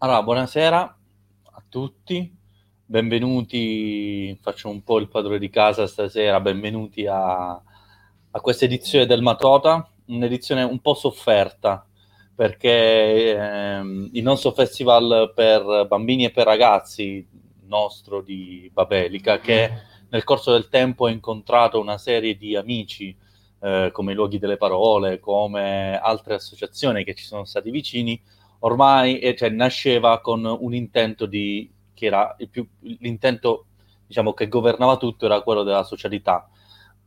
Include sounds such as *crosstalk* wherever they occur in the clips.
Allora, buonasera a tutti, benvenuti, faccio un po' il padrone di casa stasera, benvenuti a, a questa edizione del Matota, un'edizione un po' sofferta perché ehm, il nostro festival per bambini e per ragazzi nostro di Babelica che nel corso del tempo ha incontrato una serie di amici eh, come i Luoghi delle Parole, come altre associazioni che ci sono stati vicini, ormai cioè, nasceva con un intento di, che era più, l'intento diciamo, che governava tutto era quello della socialità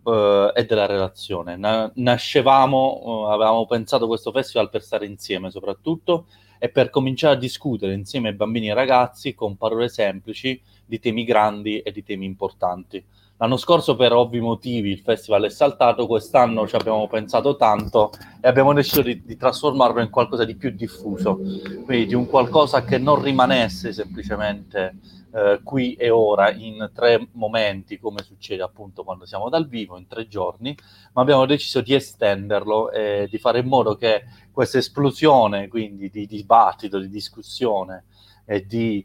eh, e della relazione. Na- nascevamo, eh, avevamo pensato questo festival per stare insieme soprattutto e per cominciare a discutere insieme ai bambini e ai ragazzi con parole semplici di temi grandi e di temi importanti. L'anno scorso, per ovvi motivi, il festival è saltato, quest'anno ci abbiamo pensato tanto e abbiamo deciso di, di, trasformarlo in qualcosa di più diffuso, quindi di un qualcosa che non rimanesse semplicemente eh, qui e ora in tre momenti, come succede appunto quando siamo dal vivo, in tre giorni, ma abbiamo deciso di estenderlo e di fare in modo che questa esplosione quindi di dibattito, di discussione e di,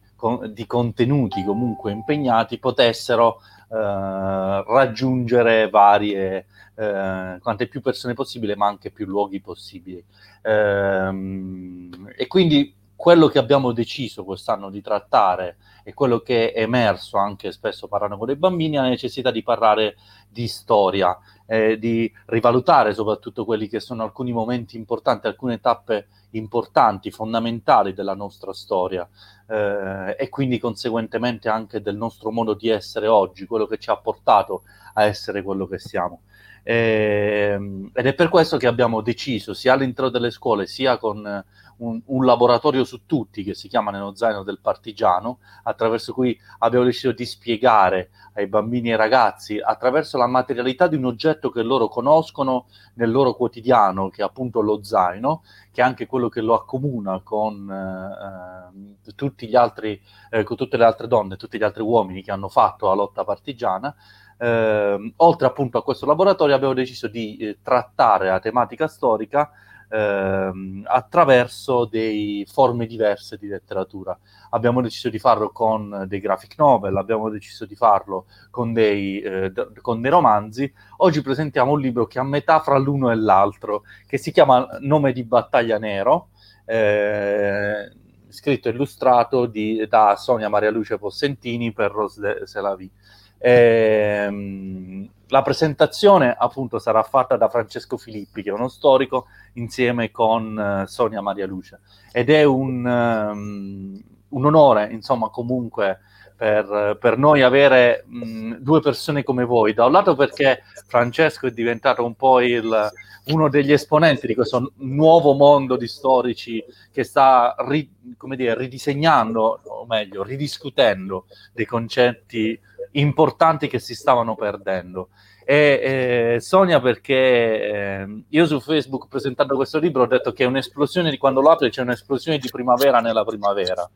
di contenuti comunque impegnati potessero raggiungere varie, eh, quante più persone possibile, ma anche più luoghi possibili. Ehm, e quindi quello che abbiamo deciso quest'anno di trattare e quello che è emerso anche spesso parlando con i bambini è la necessità di parlare di storia, eh, di rivalutare soprattutto quelli che sono alcuni momenti importanti, alcune tappe importanti, fondamentali della nostra storia eh, e quindi conseguentemente anche del nostro modo di essere oggi, quello che ci ha portato a essere quello che siamo. Eh, ed è per questo che abbiamo deciso, sia all'interno delle scuole, sia con un, un, laboratorio su tutti che si chiama Nello Zaino del Partigiano, attraverso cui abbiamo deciso di spiegare ai bambini e ai ragazzi, attraverso la materialità di un oggetto che loro conoscono nel loro quotidiano, che è appunto lo zaino, che è anche quello che lo accomuna con, eh, gli altri, eh, con tutte le altre donne, tutti gli altri uomini che hanno fatto la lotta partigiana. Eh, oltre appunto a questo laboratorio abbiamo deciso di eh, trattare la tematica storica ehm, attraverso dei forme diverse di letteratura. Abbiamo deciso di farlo con dei graphic novel, abbiamo deciso di farlo con dei, eh, d- con dei romanzi. Oggi presentiamo un libro che è a metà fra l'uno e l'altro, che si chiama Nome di battaglia nero. Eh, scritto e illustrato di, da Sonia Maria Luce Possentini per Rose Selavi. Ehm, la presentazione appunto sarà fatta da Francesco Filippi, che è uno storico, insieme con uh, Sonia Maria Luce. Ed è un, um, un onore, insomma, comunque per, per noi avere mh, due persone come voi. Da un lato perché Francesco è diventato un po' il, uno degli esponenti di questo nuovo mondo di storici che sta ri, dire, ridisegnando, o meglio, ridiscutendo dei concetti importanti che si stavano perdendo. E eh, Sonia perché eh, io su Facebook presentando questo libro ho detto che è un'esplosione di quando lo apri c'è un'esplosione di primavera nella primavera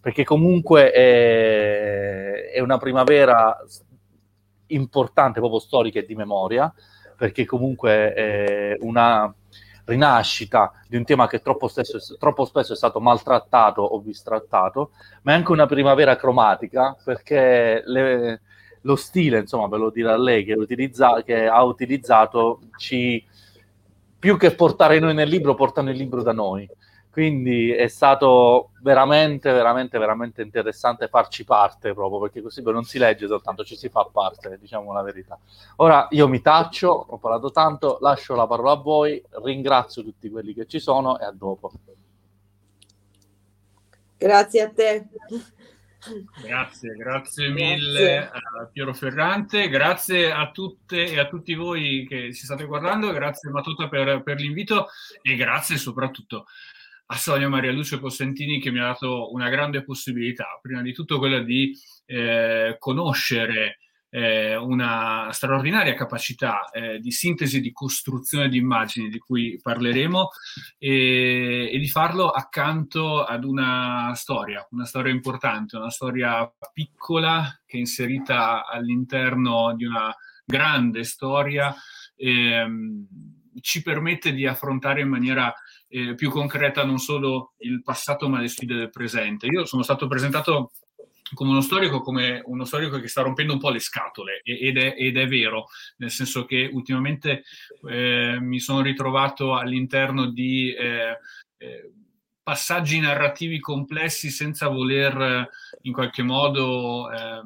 perché comunque è, è una primavera importante proprio storica e di memoria perché comunque è una rinascita di un tema che troppo, stesso, troppo, spesso è stato maltrattato o bistrattato, ma è anche una primavera cromatica perché le, lo stile, insomma, ve lo dirà lei, che, utilizza, che ha utilizzato, ci, più che portare noi nel libro, portano il libro da noi. Quindi è stato veramente, veramente, veramente interessante farci parte proprio, perché così non si legge soltanto, ci si fa parte, diciamo la verità. Ora io mi taccio, ho parlato tanto, lascio la parola a voi, ringrazio tutti quelli che ci sono e a dopo. Grazie a te. Grazie, grazie mille a Piero Ferrante, grazie a tutte e a tutti voi che ci state guardando, grazie Matuta per, per l'invito e grazie soprattutto a Sonia Maria Luce Possentini che mi ha dato una grande possibilità, prima di tutto quella di eh, conoscere eh, una straordinaria capacità eh, di sintesi di costruzione di immagini di cui parleremo e, e, di farlo accanto ad una storia, una storia importante, una storia piccola che è inserita all'interno di una grande storia. Ehm, ci permette di affrontare in maniera eh, più concreta non solo il passato ma le sfide del presente. Io sono stato presentato come uno storico, come uno storico che sta rompendo un po' le scatole ed è, ed è vero, nel senso che ultimamente eh, mi sono ritrovato all'interno di eh, eh, passaggi narrativi complessi senza voler in qualche modo eh,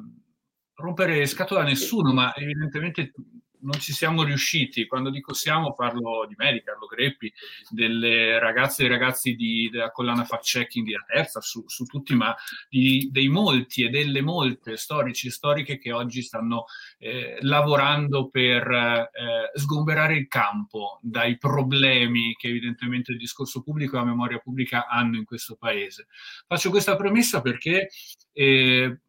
rompere scatola a nessuno, ma evidentemente non ci siamo riusciti. Quando dico siamo, parlo di me, di Carlo Greppi, delle ragazze e ragazzi di, della collana fact checking di La Terza, su, su tutti, ma di, dei molti e delle molte storici e storiche che oggi stanno eh, lavorando per eh, sgomberare il campo dai problemi che evidentemente il discorso pubblico e la memoria pubblica hanno in questo paese. Faccio questa premessa perché eh,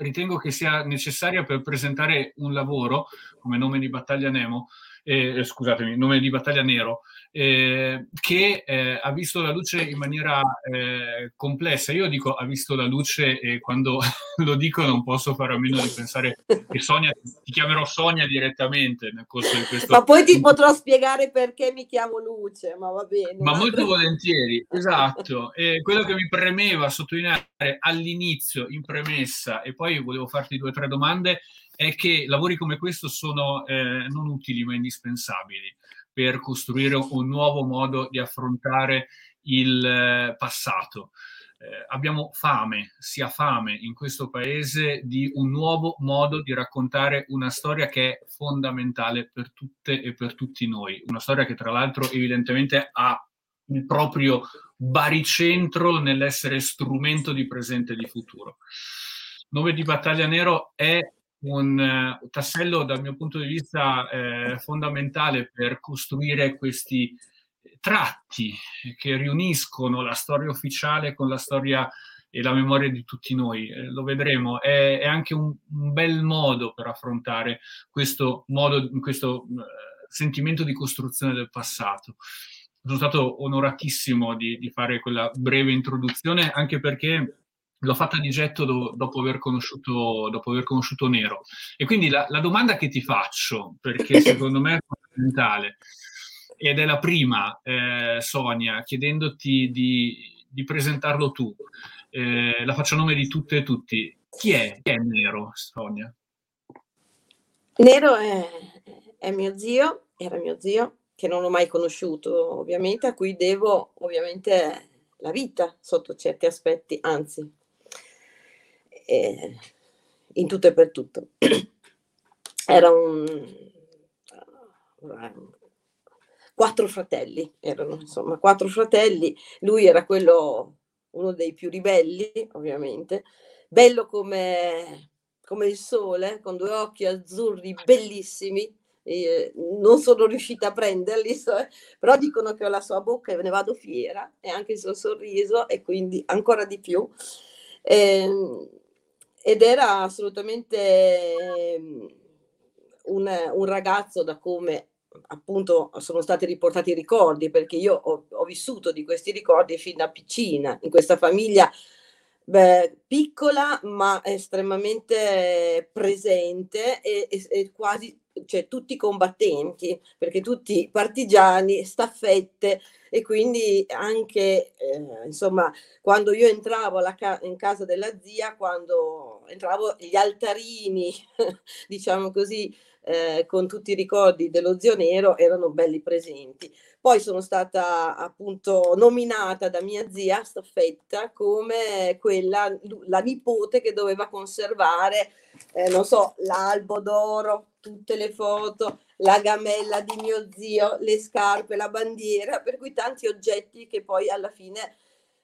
ritengo che sia necessaria per presentare un lavoro come nome di battaglia Nemo, eh, scusatemi, nome di battaglia Nero, eh, che eh, ha visto la luce in maniera eh, complessa. Io dico ha visto la luce e quando *laughs* lo dico non posso fare a meno di pensare che Sonia, ti chiamerò Sonia direttamente nel corso di questo... Ma poi ti potrò spiegare perché mi chiamo Luce, ma va bene. Ma molto volentieri, esatto. Quello che mi premeva sottolineare all'inizio, in premessa, e poi volevo farti due o tre domande, è che lavori come questo sono eh, non utili ma indispensabili per costruire un nuovo modo di affrontare il eh, passato. Eh, abbiamo fame, si ha fame in questo paese di un nuovo modo di raccontare una storia che è fondamentale per tutte e per tutti noi. Una storia che tra l'altro evidentemente ha il proprio baricentro nell'essere strumento di presente e di futuro. Nome di Battaglia Nero è un uh, tassello dal mio punto di vista eh, fondamentale per costruire questi tratti che riuniscono la storia ufficiale con la storia e la memoria di tutti noi. Eh, lo vedremo, è, è anche un, un, bel modo per affrontare questo, modo, questo uh, sentimento di costruzione del passato. Sono stato onoratissimo di, di fare quella breve introduzione, anche perché l'ho fatta di getto do, dopo, aver dopo, aver conosciuto, Nero. E quindi la, la, domanda che ti faccio, perché *laughs* secondo me è fondamentale, ed è la prima, eh, Sonia, chiedendoti di, di presentarlo tu, eh, la faccio a nome di tutte e tutti. Chi è? Chi è Nero, Sonia? Nero è, è mio zio, era mio zio, che non ho mai conosciuto ovviamente, a cui devo ovviamente la vita sotto certi aspetti, anzi eh, in tutto e per tutto. *clears throat* Era un... quattro fratelli, erano insomma quattro fratelli, lui era quello, uno dei più ribelli ovviamente, bello come, come il sole, con due occhi azzurri bellissimi, eh, non sono riuscita a prenderli, so, però dicono che ho la sua bocca e ne vado fiera e anche il suo sorriso e quindi ancora di più. Eh, ed era assolutamente ehm, un, un, ragazzo da come appunto sono stati riportati i ricordi, perché io ho, ho vissuto di questi ricordi fin da piccina, in questa famiglia beh, piccola ma estremamente presente e, e, e quasi cioè, tutti combattenti, perché tutti partigiani, staffette e quindi anche, eh, insomma, quando io entravo ca- in casa della zia, quando entravo gli altarini, *laughs* diciamo così, eh, con tutti i ricordi dello zio Nero erano belli presenti. Poi sono stata appunto nominata da mia zia Staffetta come quella, la nipote che doveva conservare, eh, non so, l'albo d'oro, tutte le foto, la gamella di mio zio, le scarpe, la bandiera, per cui tanti oggetti che poi alla fine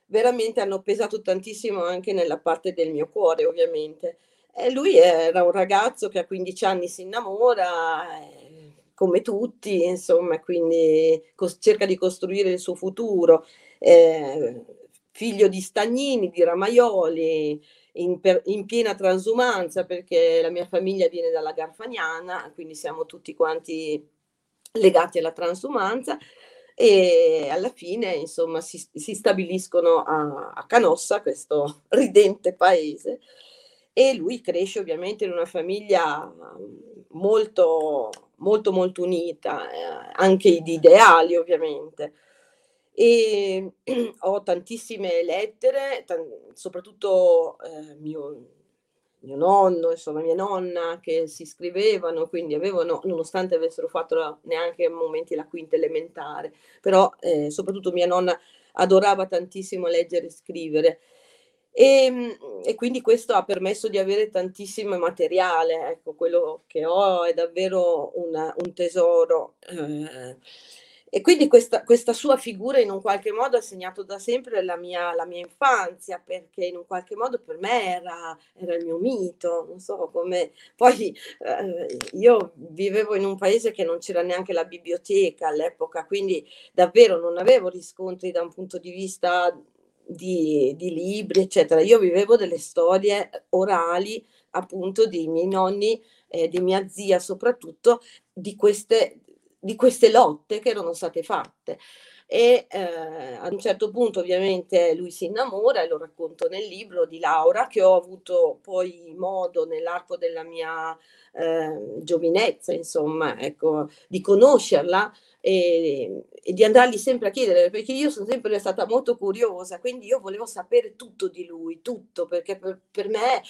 veramente hanno pesato tantissimo anche nella parte del mio cuore, ovviamente. E lui era un ragazzo che a 15 anni si innamora, eh, come tutti, insomma, quindi cerca di costruire il suo futuro. Eh, figlio di Stagnini, di Ramaioli, in, per, in, piena transumanza, perché la mia famiglia viene dalla Garfagnana, quindi siamo tutti quanti legati alla transumanza e alla fine insomma si, si stabiliscono a, a Canossa, questo *laughs* ridente paese, e lui cresce ovviamente in una famiglia molto, molto, molto unita, eh, anche di ideali ovviamente. E *clears throat* ho tantissime lettere, t- soprattutto eh, mio, mio nonno, insomma mia nonna che si scrivevano, quindi avevano, nonostante avessero fatto neanche a momenti la quinta elementare, però eh, soprattutto mia nonna adorava tantissimo leggere e scrivere e, ehm, e, quindi questo ha permesso di avere tantissimo materiale, ecco, quello che ho è davvero una, un tesoro. Eh, e quindi questa, questa, sua figura in un qualche modo ha segnato da sempre la mia, la mia infanzia, perché in un qualche modo per me era, era il mio mito, non so come... Poi eh, io vivevo in un paese che non c'era neanche la biblioteca all'epoca, quindi davvero non avevo riscontri da un punto di vista di, di libri, eccetera. Io vivevo delle storie orali, appunto, di miei nonni, eh, di mia zia soprattutto, di queste, di queste lotte che erano state fatte. E eh, a un certo punto ovviamente lui si innamora e lo racconto nel libro di Laura che ho avuto poi modo nell'arco della mia eh, giovinezza insomma ecco di conoscerla e, e, di andargli sempre a chiedere, perché io sono sempre stata molto curiosa, quindi io volevo sapere tutto di lui, tutto, perché per, per me...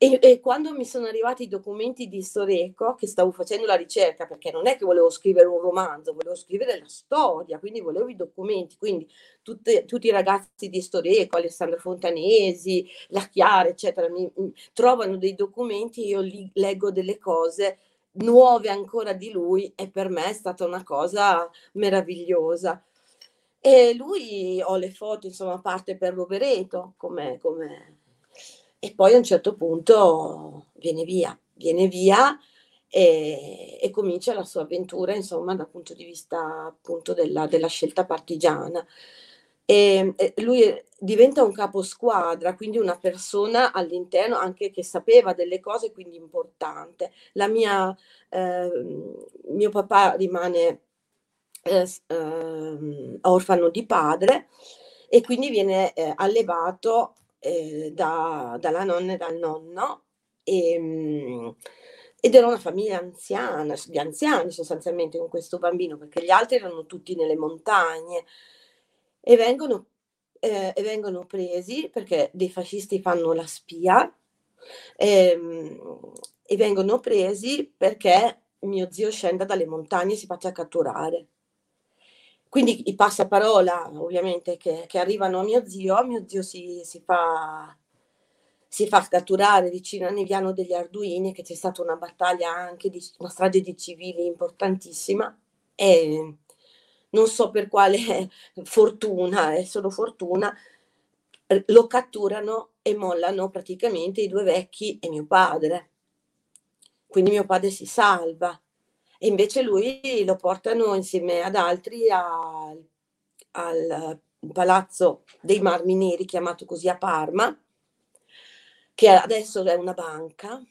E, e, quando mi sono arrivati i documenti di Storeco, che stavo facendo la ricerca, perché non è che volevo scrivere un romanzo, volevo scrivere la storia, quindi volevo i documenti, quindi tutte, tutti i ragazzi di Storeco, Alessandro Fontanesi, La Chiara, eccetera, mi, mi trovano dei documenti, io li leggo delle cose nuove ancora di lui e per me è stata una cosa meravigliosa. E lui ho le foto, insomma, parte per Rovereto, come, come... e poi a un certo punto viene via, viene via e, e, comincia la sua avventura, insomma, dal punto di vista appunto della, della scelta partigiana. E, e lui diventa un capo squadra, quindi una persona all'interno anche che sapeva delle cose, quindi importante. La mia, eh, mio papà rimane eh, eh, orfano di padre e quindi viene eh, allevato eh, da, dalla nonna e dal nonno. E, mm, ed era una famiglia anziana, di anziani sostanzialmente con questo bambino, perché gli altri erano tutti nelle montagne e vengono, eh, e vengono presi perché dei fascisti fanno la spia ehm, e vengono presi perché mio zio scenda dalle montagne e si faccia catturare. Quindi i passaparola, ovviamente, che, che arrivano a mio zio, mio zio si, si, fa, si fa catturare vicino a Neviano degli Arduini, che c'è stata una battaglia anche, di, una strage di civili importantissima, e non so per quale *laughs* fortuna, è solo fortuna, lo catturano e mollano praticamente i due vecchi e mio padre. Quindi mio padre si salva e invece lui lo portano insieme ad altri al, al palazzo dei Marmi Neri, chiamato così a Parma, che adesso è una banca.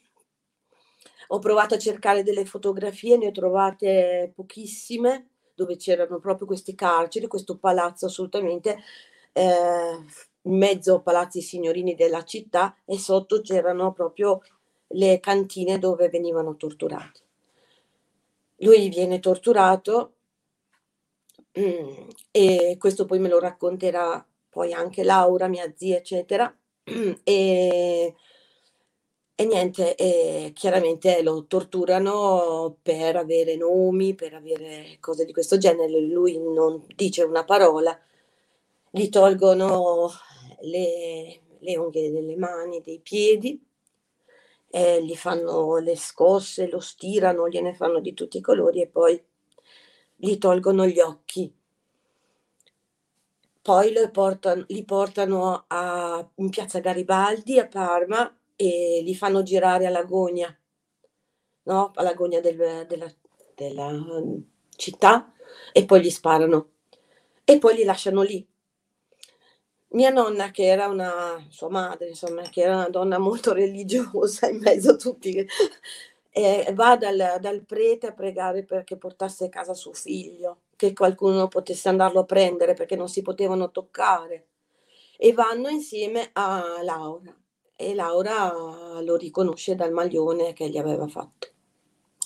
Ho provato a cercare delle fotografie, ne ho trovate pochissime, dove c'erano proprio queste carceri, questo palazzo assolutamente eh, in mezzo a palazzi signorini della città e sotto c'erano proprio le cantine dove venivano torturati. Lui viene torturato mm, e questo poi me lo racconterà poi anche Laura, mia zia, eccetera. *clears throat* E e niente, e chiaramente lo torturano per avere nomi, per avere cose di questo genere. Lui non dice una parola, gli tolgono le, le unghie delle mani, dei piedi, eh, gli fanno le scosse, lo stirano, gliene fanno di tutti i colori e poi gli tolgono gli occhi. Poi portano, li portano a, in piazza Garibaldi a Parma e li fanno girare all'agonia, no? all'agonia del, della, della mm, città e poi gli sparano e poi li lasciano lì. Mia nonna, che era una sua madre, insomma, che era una donna molto religiosa in mezzo a tutti, eh, va dal, dal prete a pregare perché portasse a casa suo figlio, che qualcuno potesse andarlo a prendere perché non si potevano toccare. E vanno insieme a Laura e Laura lo riconosce dal maglione che gli aveva fatto.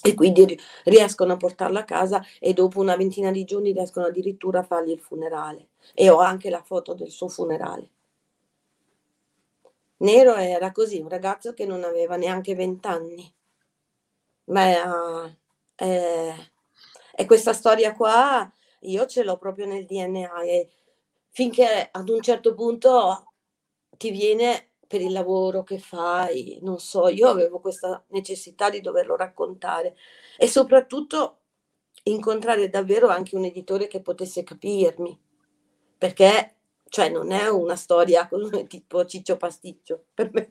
E quindi riescono a portarlo a casa e dopo una ventina di giorni riescono addirittura a fargli il funerale. E ho anche la foto del suo funerale. Nero era così, un ragazzo che non aveva neanche vent'anni. Ma eh, e questa storia qua io ce l'ho proprio nel DNA e finché ad un certo punto ti viene per il lavoro che fai, non so, io avevo questa necessità di doverlo raccontare e soprattutto incontrare davvero anche un editore che potesse capirmi, perché cioè non è una storia *laughs* tipo ciccio pasticcio, per me,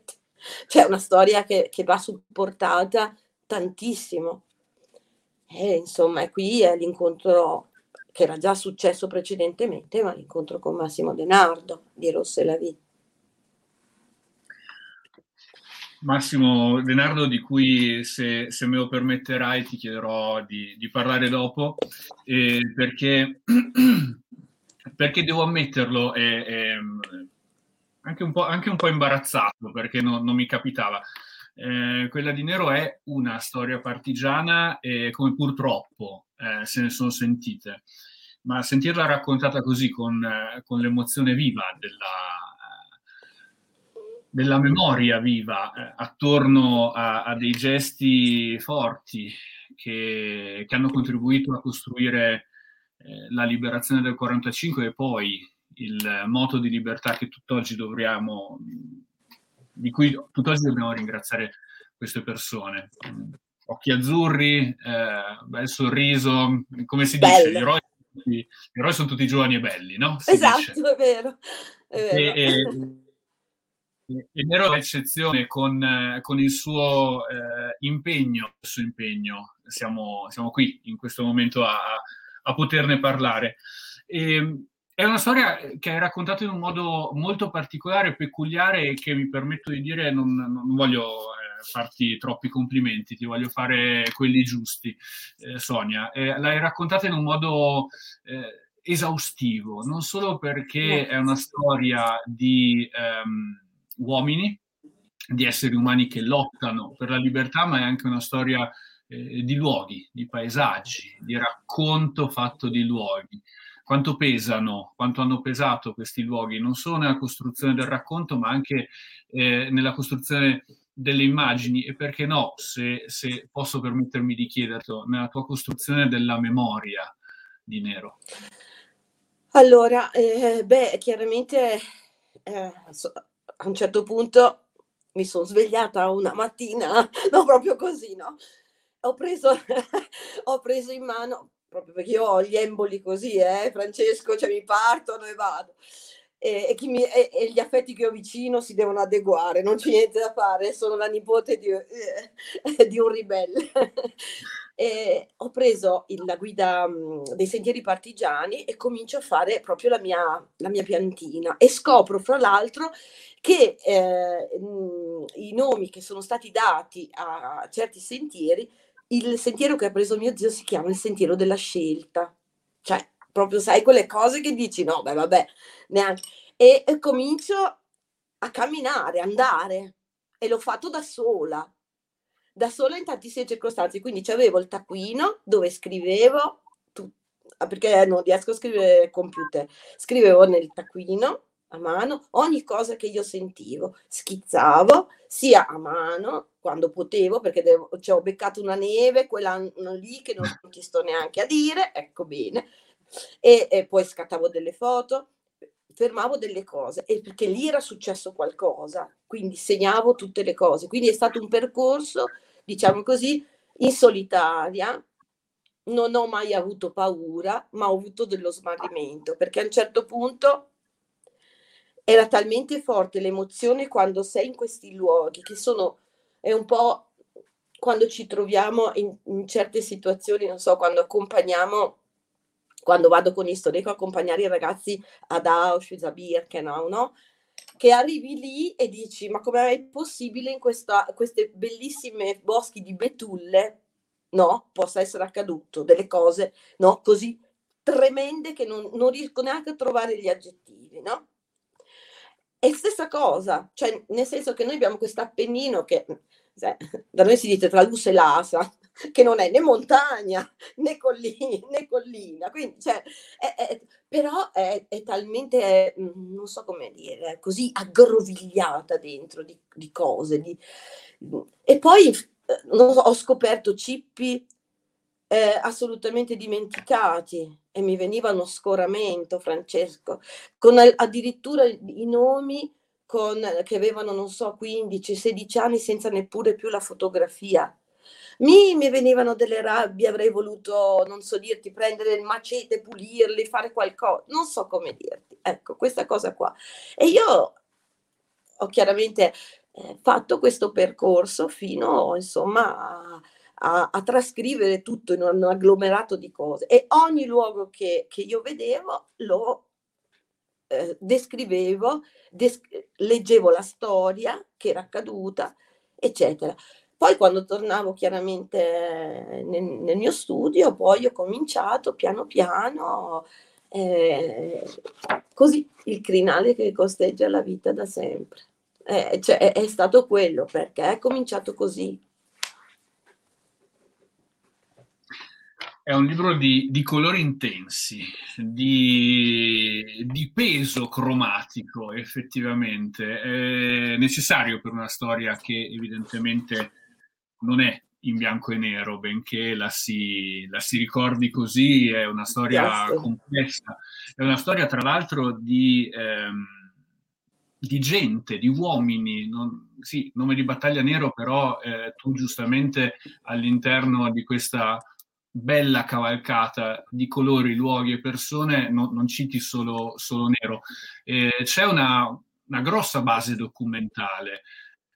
cioè una storia che, che va supportata tantissimo. E insomma, qui è l'incontro che era già successo precedentemente, ma l'incontro con Massimo Denardo di Rosse la Vie. Massimo Denardo, di cui se, se, me lo permetterai ti chiederò di, di parlare dopo, eh, perché, *clears throat* perché, devo ammetterlo, è, è anche, un anche, un po', imbarazzato perché no, non mi capitava. Eh, quella di Nero è una storia partigiana e come purtroppo eh, se ne sono sentite, ma sentirla raccontata così con, con l'emozione viva della, della memoria viva eh, attorno a, a, dei gesti forti che, che, hanno contribuito a costruire la liberazione del 45 e poi il moto di libertà che tutt'oggi dovremmo, di cui tutt'oggi dobbiamo ringraziare queste persone. Occhi azzurri, eh, bel sorriso, come si Bello. dice, gli eroi, gli eroi, sono tutti giovani e belli, no? Si esatto, dice. è vero. È vero. E, e, e Nero è eccezione con, eh, con il suo eh, impegno, il suo impegno. Siamo, siamo, qui in questo momento a, a poterne parlare. E, è una storia che è raccontata in un modo molto particolare, peculiare e che mi permetto di dire, non, non voglio eh, farti troppi complimenti, ti voglio fare quelli giusti, eh, Sonia. Eh, l'hai raccontata in un modo eh, esaustivo, non solo perché è una storia di... Um, uomini, di esseri umani che lottano per la libertà, ma è anche una storia eh, di luoghi, di paesaggi, di racconto fatto di luoghi. Quanto pesano, quanto hanno pesato questi luoghi, non solo nella costruzione del racconto, ma anche eh, nella costruzione delle immagini e perché no, se, se posso permettermi di chiederlo, nella tua costruzione della memoria di Nero. Allora, eh, beh, chiaramente eh, a un certo punto mi sono svegliata una mattina, *laughs* no, proprio così, no? Ho preso, *laughs* ho preso in mano, proprio perché io ho gli emboli così, eh, Francesco, cioè mi partono e vado. E, e, mi, e, e, gli affetti che ho vicino si devono adeguare, non c'è niente da fare, sono la nipote di, eh, *laughs* di un ribelle. Ho preso il, la guida mh, dei sentieri partigiani e comincio a fare proprio la mia, la mia piantina e scopro fra l'altro che eh, mh, i nomi che sono stati dati a certi sentieri, il sentiero che ha preso mio zio si chiama il sentiero della scelta, cioè proprio sai quelle cose che dici no, beh vabbè, neanche. E, e comincio a camminare, andare e l'ho fatto da sola. Da sola in tantissime circostanze, quindi avevo il taccuino dove scrivevo, tu, perché non riesco a scrivere computer, scrivevo nel taccuino a mano ogni cosa che io sentivo, schizzavo sia a mano quando potevo, perché devo, cioè, ho beccato una neve, quella lì che non *laughs* ti sto neanche a dire, ecco bene, e, e poi scattavo delle foto, fermavo delle cose e perché lì era successo qualcosa, quindi segnavo tutte le cose. Quindi è stato un percorso, diciamo così, in solitaria. Non ho mai avuto paura, ma ho avuto dello smarrimento, perché a un certo punto era talmente forte l'emozione quando sei in questi luoghi, che sono, è un po' quando ci troviamo in, in certe situazioni, non so, quando accompagniamo quando vado con Istorico a accompagnare i ragazzi ad Auschwitz, a Birkenau, no? Che arrivi lì e dici, ma come è possibile in questa, queste bellissime boschi di betulle, no? Possa essere accaduto delle cose, no? Così tremende che non, non riesco neanche a trovare gli aggettivi, no? È stessa cosa, cioè nel senso che noi abbiamo questo appennino che *laughs* da noi si dice tra Lus e Lasa, *laughs* che non è né montagna *laughs* né collina, né collina. Quindi, cioè, è, è, però è, è, talmente, mm, non so come dire, così aggrovigliata dentro di, di cose. Di... E poi eh, so, ho scoperto cippi eh, assolutamente dimenticati e mi veniva uno scoramento, Francesco, con addirittura i nomi con, che avevano, non so, 15, 16 anni senza neppure più la fotografia. Mi, mi venivano delle rabbie, avrei voluto, non so dirti, prendere il macete, pulirli, fare qualcosa, non so come dirti. Ecco, questa cosa qua. E io ho chiaramente eh, fatto questo percorso fino, insomma, a, a, a, trascrivere tutto in un agglomerato di cose e ogni luogo che, che io vedevo lo eh, descrivevo, des- leggevo la storia che era accaduta, eccetera. Poi quando tornavo chiaramente nel, nel mio studio, poi ho cominciato piano piano, eh, così il crinale che costeggia la vita da sempre. Eh, cioè, è, è stato quello perché è cominciato così. È un libro di, di colori intensi, di, di, peso cromatico, effettivamente. È necessario per una storia che evidentemente non è in bianco e nero, benché la si, la si ricordi così, è una storia yes. complessa. È una storia, tra l'altro, di... Ehm, di gente, di uomini, non, sì, nome di battaglia nero, però eh, tu giustamente all'interno di questa bella cavalcata di colori, luoghi e persone, no, non citi solo, solo nero. Eh, c'è una, una, grossa base documentale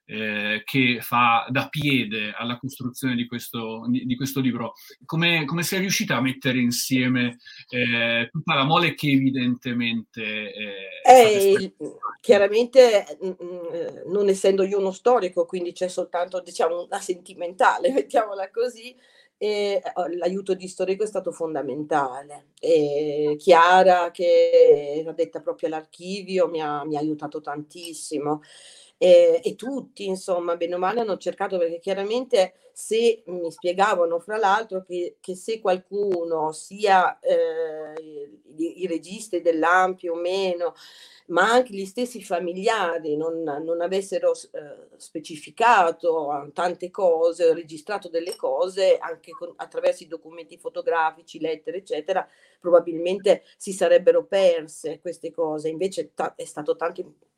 eh, che fa da piede alla costruzione di questo, di, questo libro. Come, come, sei riuscita a mettere insieme eh, tutta la mole che evidentemente... Eh, chiaramente, mm, mm, non essendo io uno storico, quindi c'è soltanto diciamo, una sentimentale, *laughs* mettiamola così, e oh, l'aiuto di storico è stato fondamentale. E Chiara, che è detta proprio all'archivio, mi ha, mi ha aiutato tantissimo. E, e, tutti, insomma, bene o male hanno cercato perché chiaramente se mi spiegavano fra l'altro che, che se qualcuno, sia eh, i, i registi dell'Ampio o meno, ma anche gli stessi familiari non, non avessero eh, specificato tante cose, registrato delle cose anche con, attraverso i documenti fotografici, lettere, eccetera, probabilmente si sarebbero perse queste cose. Invece ta- è stato tanto importante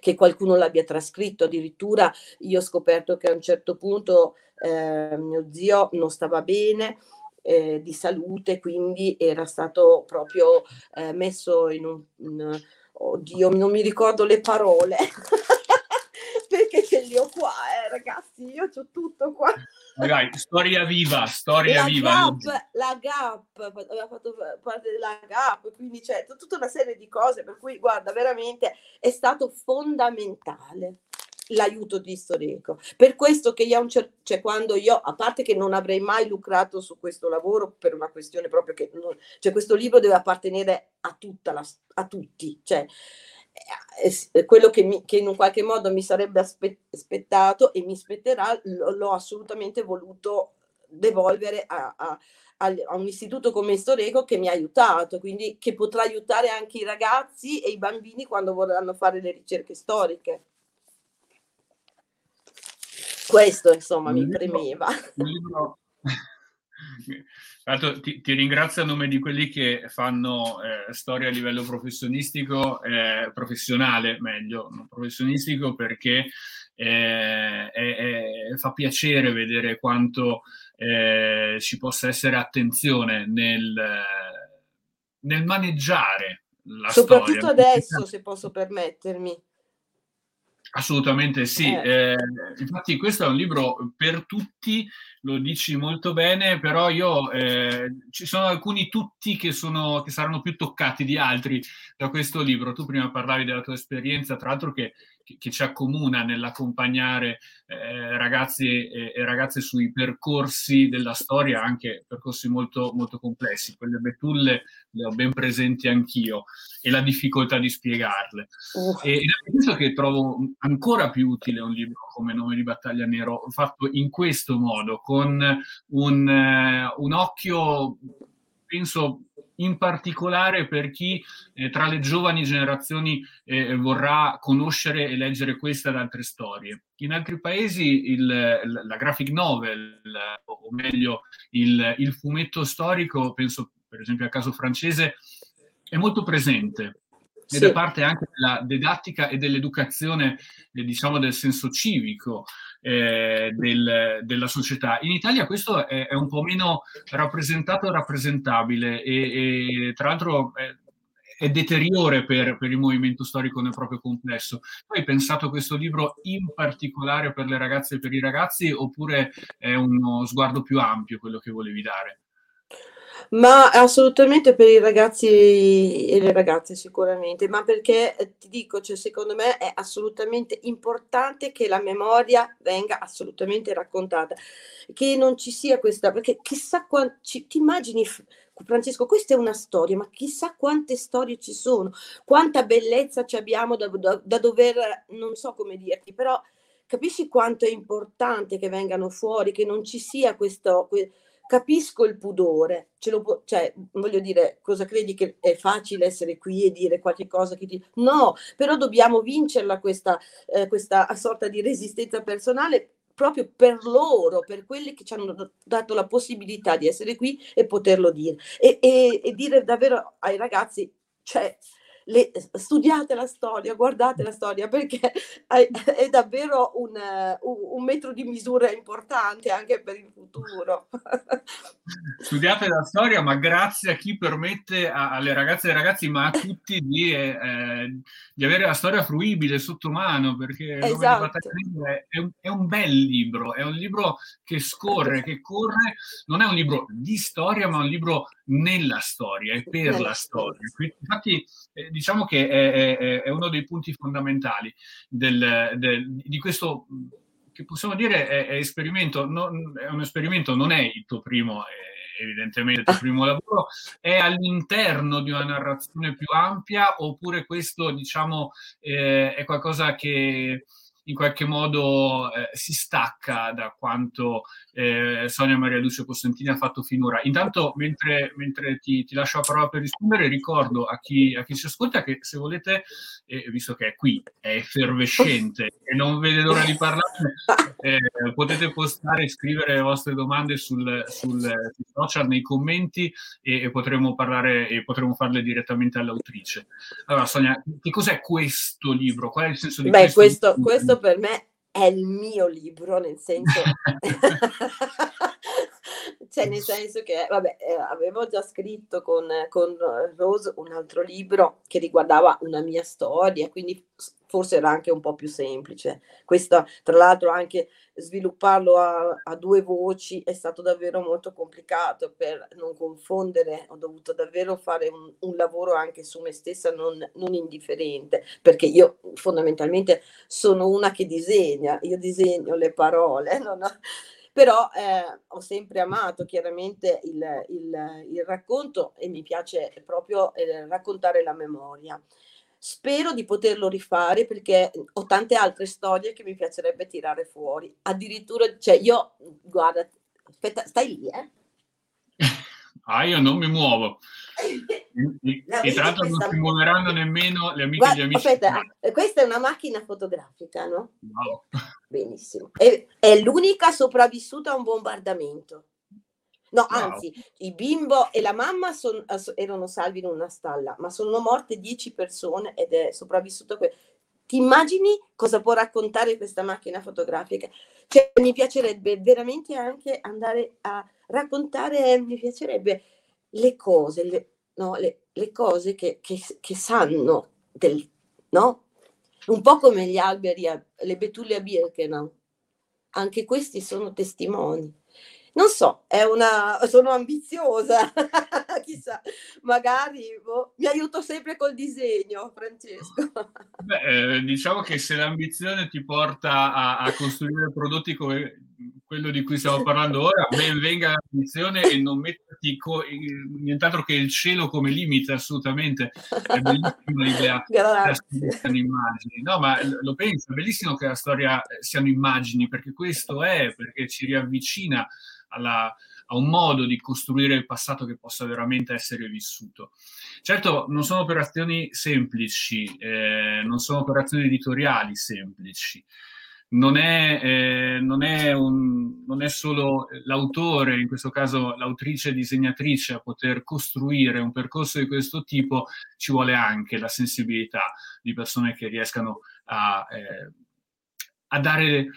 che qualcuno l'abbia trascritto. Addirittura io ho scoperto che a un certo punto eh, mio zio non stava bene eh, di salute, quindi era stato proprio eh, messo in un, in, oddio, non mi ricordo le parole, *laughs* perché ce li ho qua, eh, ragazzi, io ho tutto qua. Dai, storia viva, storia la viva. Gap, la GAP, aveva fatto parte della GAP, quindi c'è tutta una serie di cose per cui, guarda, veramente è stato fondamentale l'aiuto di Storeco. Per questo che io, cioè quando io, a parte che non avrei mai lucrato su questo lavoro per una questione proprio che, non, cioè questo libro deve appartenere a tutta la, a tutti, cioè quello che, mi, che in un qualche modo mi sarebbe aspettato e mi spetterà, l'ho assolutamente voluto devolvere a, a, a, un istituto come Storeco che mi ha aiutato, quindi che potrà aiutare anche i ragazzi e i bambini quando vorranno fare le ricerche storiche. Questo insomma un mi libro, premeva. Un libro... ti, ti, ringrazio a nome di quelli che fanno eh, storia a livello professionistico, eh, professionale meglio, non professionistico, perché eh, fa piacere vedere quanto eh, ci possa essere attenzione nel, nel maneggiare la Soprattutto storia. adesso, se posso permettermi. Assolutamente sì, eh. Eh, infatti questo è un libro per tutti, lo dici molto bene, però io eh, ci sono alcuni tutti che, sono, che saranno più toccati di altri da questo libro. Tu prima parlavi della tua esperienza, tra l'altro che che, ci accomuna nell'accompagnare eh, ragazzi e, e, ragazze sui percorsi della storia, anche percorsi molto, molto complessi. Quelle betulle le ho ben presenti anch'io e la difficoltà di spiegarle. Uh. E, è questo che trovo ancora più utile un libro come Nome di battaglia nero, fatto in questo modo, con un, uh, un occhio, penso, in particolare per chi eh, tra le giovani generazioni eh, vorrà conoscere e leggere queste ed altre storie. In altri paesi il, la graphic novel, o meglio il, il fumetto storico, penso per esempio al caso francese, è molto presente ed sì. è parte anche della didattica e dell'educazione, eh, diciamo, del senso civico eh, del, della società. In Italia questo è, è, un po' meno rappresentato e rappresentabile e, e tra l'altro è, è deteriore per, per, il movimento storico nel proprio complesso. Hai pensato questo libro in particolare per le ragazze e per i ragazzi oppure è uno sguardo più ampio quello che volevi dare? Ma assolutamente per i ragazzi e le ragazze sicuramente, ma perché eh, ti dico, cioè, secondo me è assolutamente importante che la memoria venga assolutamente raccontata, che non ci sia questa, perché chissà quanti, ti immagini Francesco, questa è una storia, ma chissà quante storie ci sono, quanta bellezza ci abbiamo da, da, da dover, non so come dirti, però capisci quanto è importante che vengano fuori, che non ci sia questo... Que- capisco il pudore, ce lo, cioè, voglio dire, cosa credi che è facile essere qui e dire qualche cosa che ti... No, però dobbiamo vincerla questa, eh, questa sorta di resistenza personale proprio per loro, per quelli che ci hanno dato la possibilità di essere qui e poterlo dire. E, e, e dire davvero ai ragazzi, cioè, le, studiate la storia, guardate la storia perché *laughs* è, è davvero un, un, metro di misura importante anche per il futuro. *laughs* Studiate la storia, ma grazie a chi permette a, alle ragazze e ai ragazzi, ma a tutti di, eh, di avere la storia fruibile sotto mano, perché esatto. è, un, è un bel libro, è un libro che scorre, che corre, non è un libro di storia, ma un libro nella storia e per la storia. Quindi, infatti, eh, diciamo che è, è, è, uno dei punti fondamentali del, del, di questo che possiamo dire è, è esperimento, non, è un esperimento, non è il tuo primo, evidentemente il tuo primo lavoro, è all'interno di una narrazione più ampia oppure questo diciamo eh, è qualcosa che in qualche modo eh, si stacca da quanto eh, Sonia Maria Lucio Costantini ha fatto finora. Intanto, mentre, mentre ti, ti, lascio la parola per rispondere, ricordo a chi, a chi ci ascolta che se volete, eh, visto che è qui, è effervescente e non vede l'ora di parlare, *laughs* eh, potete postare e scrivere le vostre domande sul, sul, sul social, nei commenti e, e, potremo parlare e potremo farle direttamente all'autrice. Allora, Sonia, che cos'è questo libro? Qual è il senso di Beh, questo? questo, questo per me è il mio libro, nel senso... *laughs* cioè nel senso che vabbè, eh, avevo già scritto con, con, Rose un altro libro che riguardava una mia storia, quindi forse era anche un po' più semplice. Questo, tra l'altro, anche svilupparlo a, a due voci è stato davvero molto complicato per non confondere, ho dovuto davvero fare un, un lavoro anche su me stessa non, non indifferente, perché io fondamentalmente sono una che disegna, io disegno le parole, *laughs* non ho, però eh, ho sempre amato chiaramente il, il, il, racconto e mi piace proprio eh, raccontare la memoria. Spero di poterlo rifare perché ho tante altre storie che mi piacerebbe tirare fuori. Addirittura, cioè io, guarda, aspetta, stai lì, eh? *laughs* Ah, io non mi muovo. *laughs* E, e tra l'altro non si muoveranno nemmeno le amiche Guarda, e gli amici. Aspetta, questa è una macchina fotografica, no? No. *laughs* Benissimo. È, è l'unica sopravvissuta a un bombardamento. No, anzi, wow. il bimbo e la mamma son, erano salvi in una stalla, ma sono morte dieci persone ed è sopravvissuto. Que- Ti immagini cosa può raccontare questa macchina fotografica? Cioè, mi piacerebbe veramente anche andare a raccontare, mi piacerebbe le cose, le, no, le, le cose che, che, che sanno, del, no? Un po' come gli alberi, le betulle a Birkenau. Anche questi sono testimoni. Non so, è una... sono ambiziosa, *laughs* chissà, magari boh, mi aiuto sempre col disegno, Francesco. Beh, eh, diciamo che se l'ambizione ti porta a, a, costruire prodotti come quello di cui stiamo parlando ora, ben venga l'ambizione e non metterti co- nient'altro che il cielo come limite, assolutamente. È bellissima l'idea *laughs* siano immagini. No, ma lo penso, è bellissimo che la storia siano immagini, perché questo è, perché ci riavvicina alla, a un modo di costruire il passato che possa veramente essere vissuto. Certo, non sono operazioni semplici, eh, non sono operazioni editoriali semplici. Non è, eh, non, è un, non è, solo l'autore, in questo caso l'autrice e disegnatrice, a poter costruire un percorso di questo tipo, ci vuole anche la sensibilità di persone che riescano a, eh, a dare,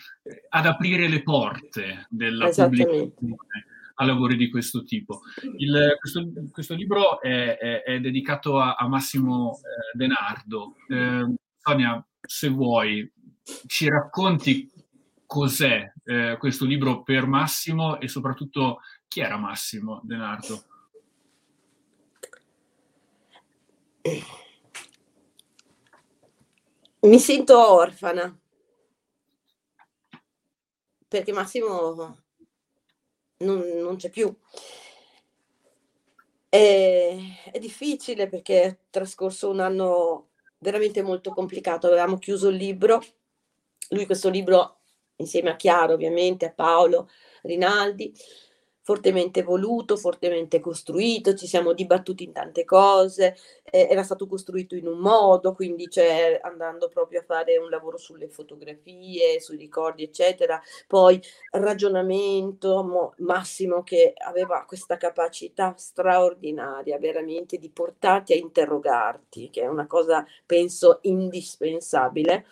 ad aprire le porte della pubblicazione a lavori di questo tipo. Il, questo, questo, libro è, è, è dedicato a, a Massimo eh, Denardo. Eh, Sonia, se vuoi, ci racconti cos'è eh, questo libro per Massimo e soprattutto chi era Massimo Denardo? Mi sento orfana perché Massimo non, non c'è più. È, è, difficile perché è trascorso un anno veramente molto complicato. Avevamo chiuso il libro, lui questo libro insieme a Chiaro ovviamente, a Paolo Rinaldi, fortemente voluto, fortemente costruito, ci siamo dibattuti in tante cose, eh, era stato costruito in un modo, quindi cioè, andando proprio a fare un lavoro sulle fotografie, sui ricordi, eccetera. Poi ragionamento, mo, Massimo che aveva questa capacità straordinaria veramente di portarti a interrogarti, che è una cosa, penso, indispensabile.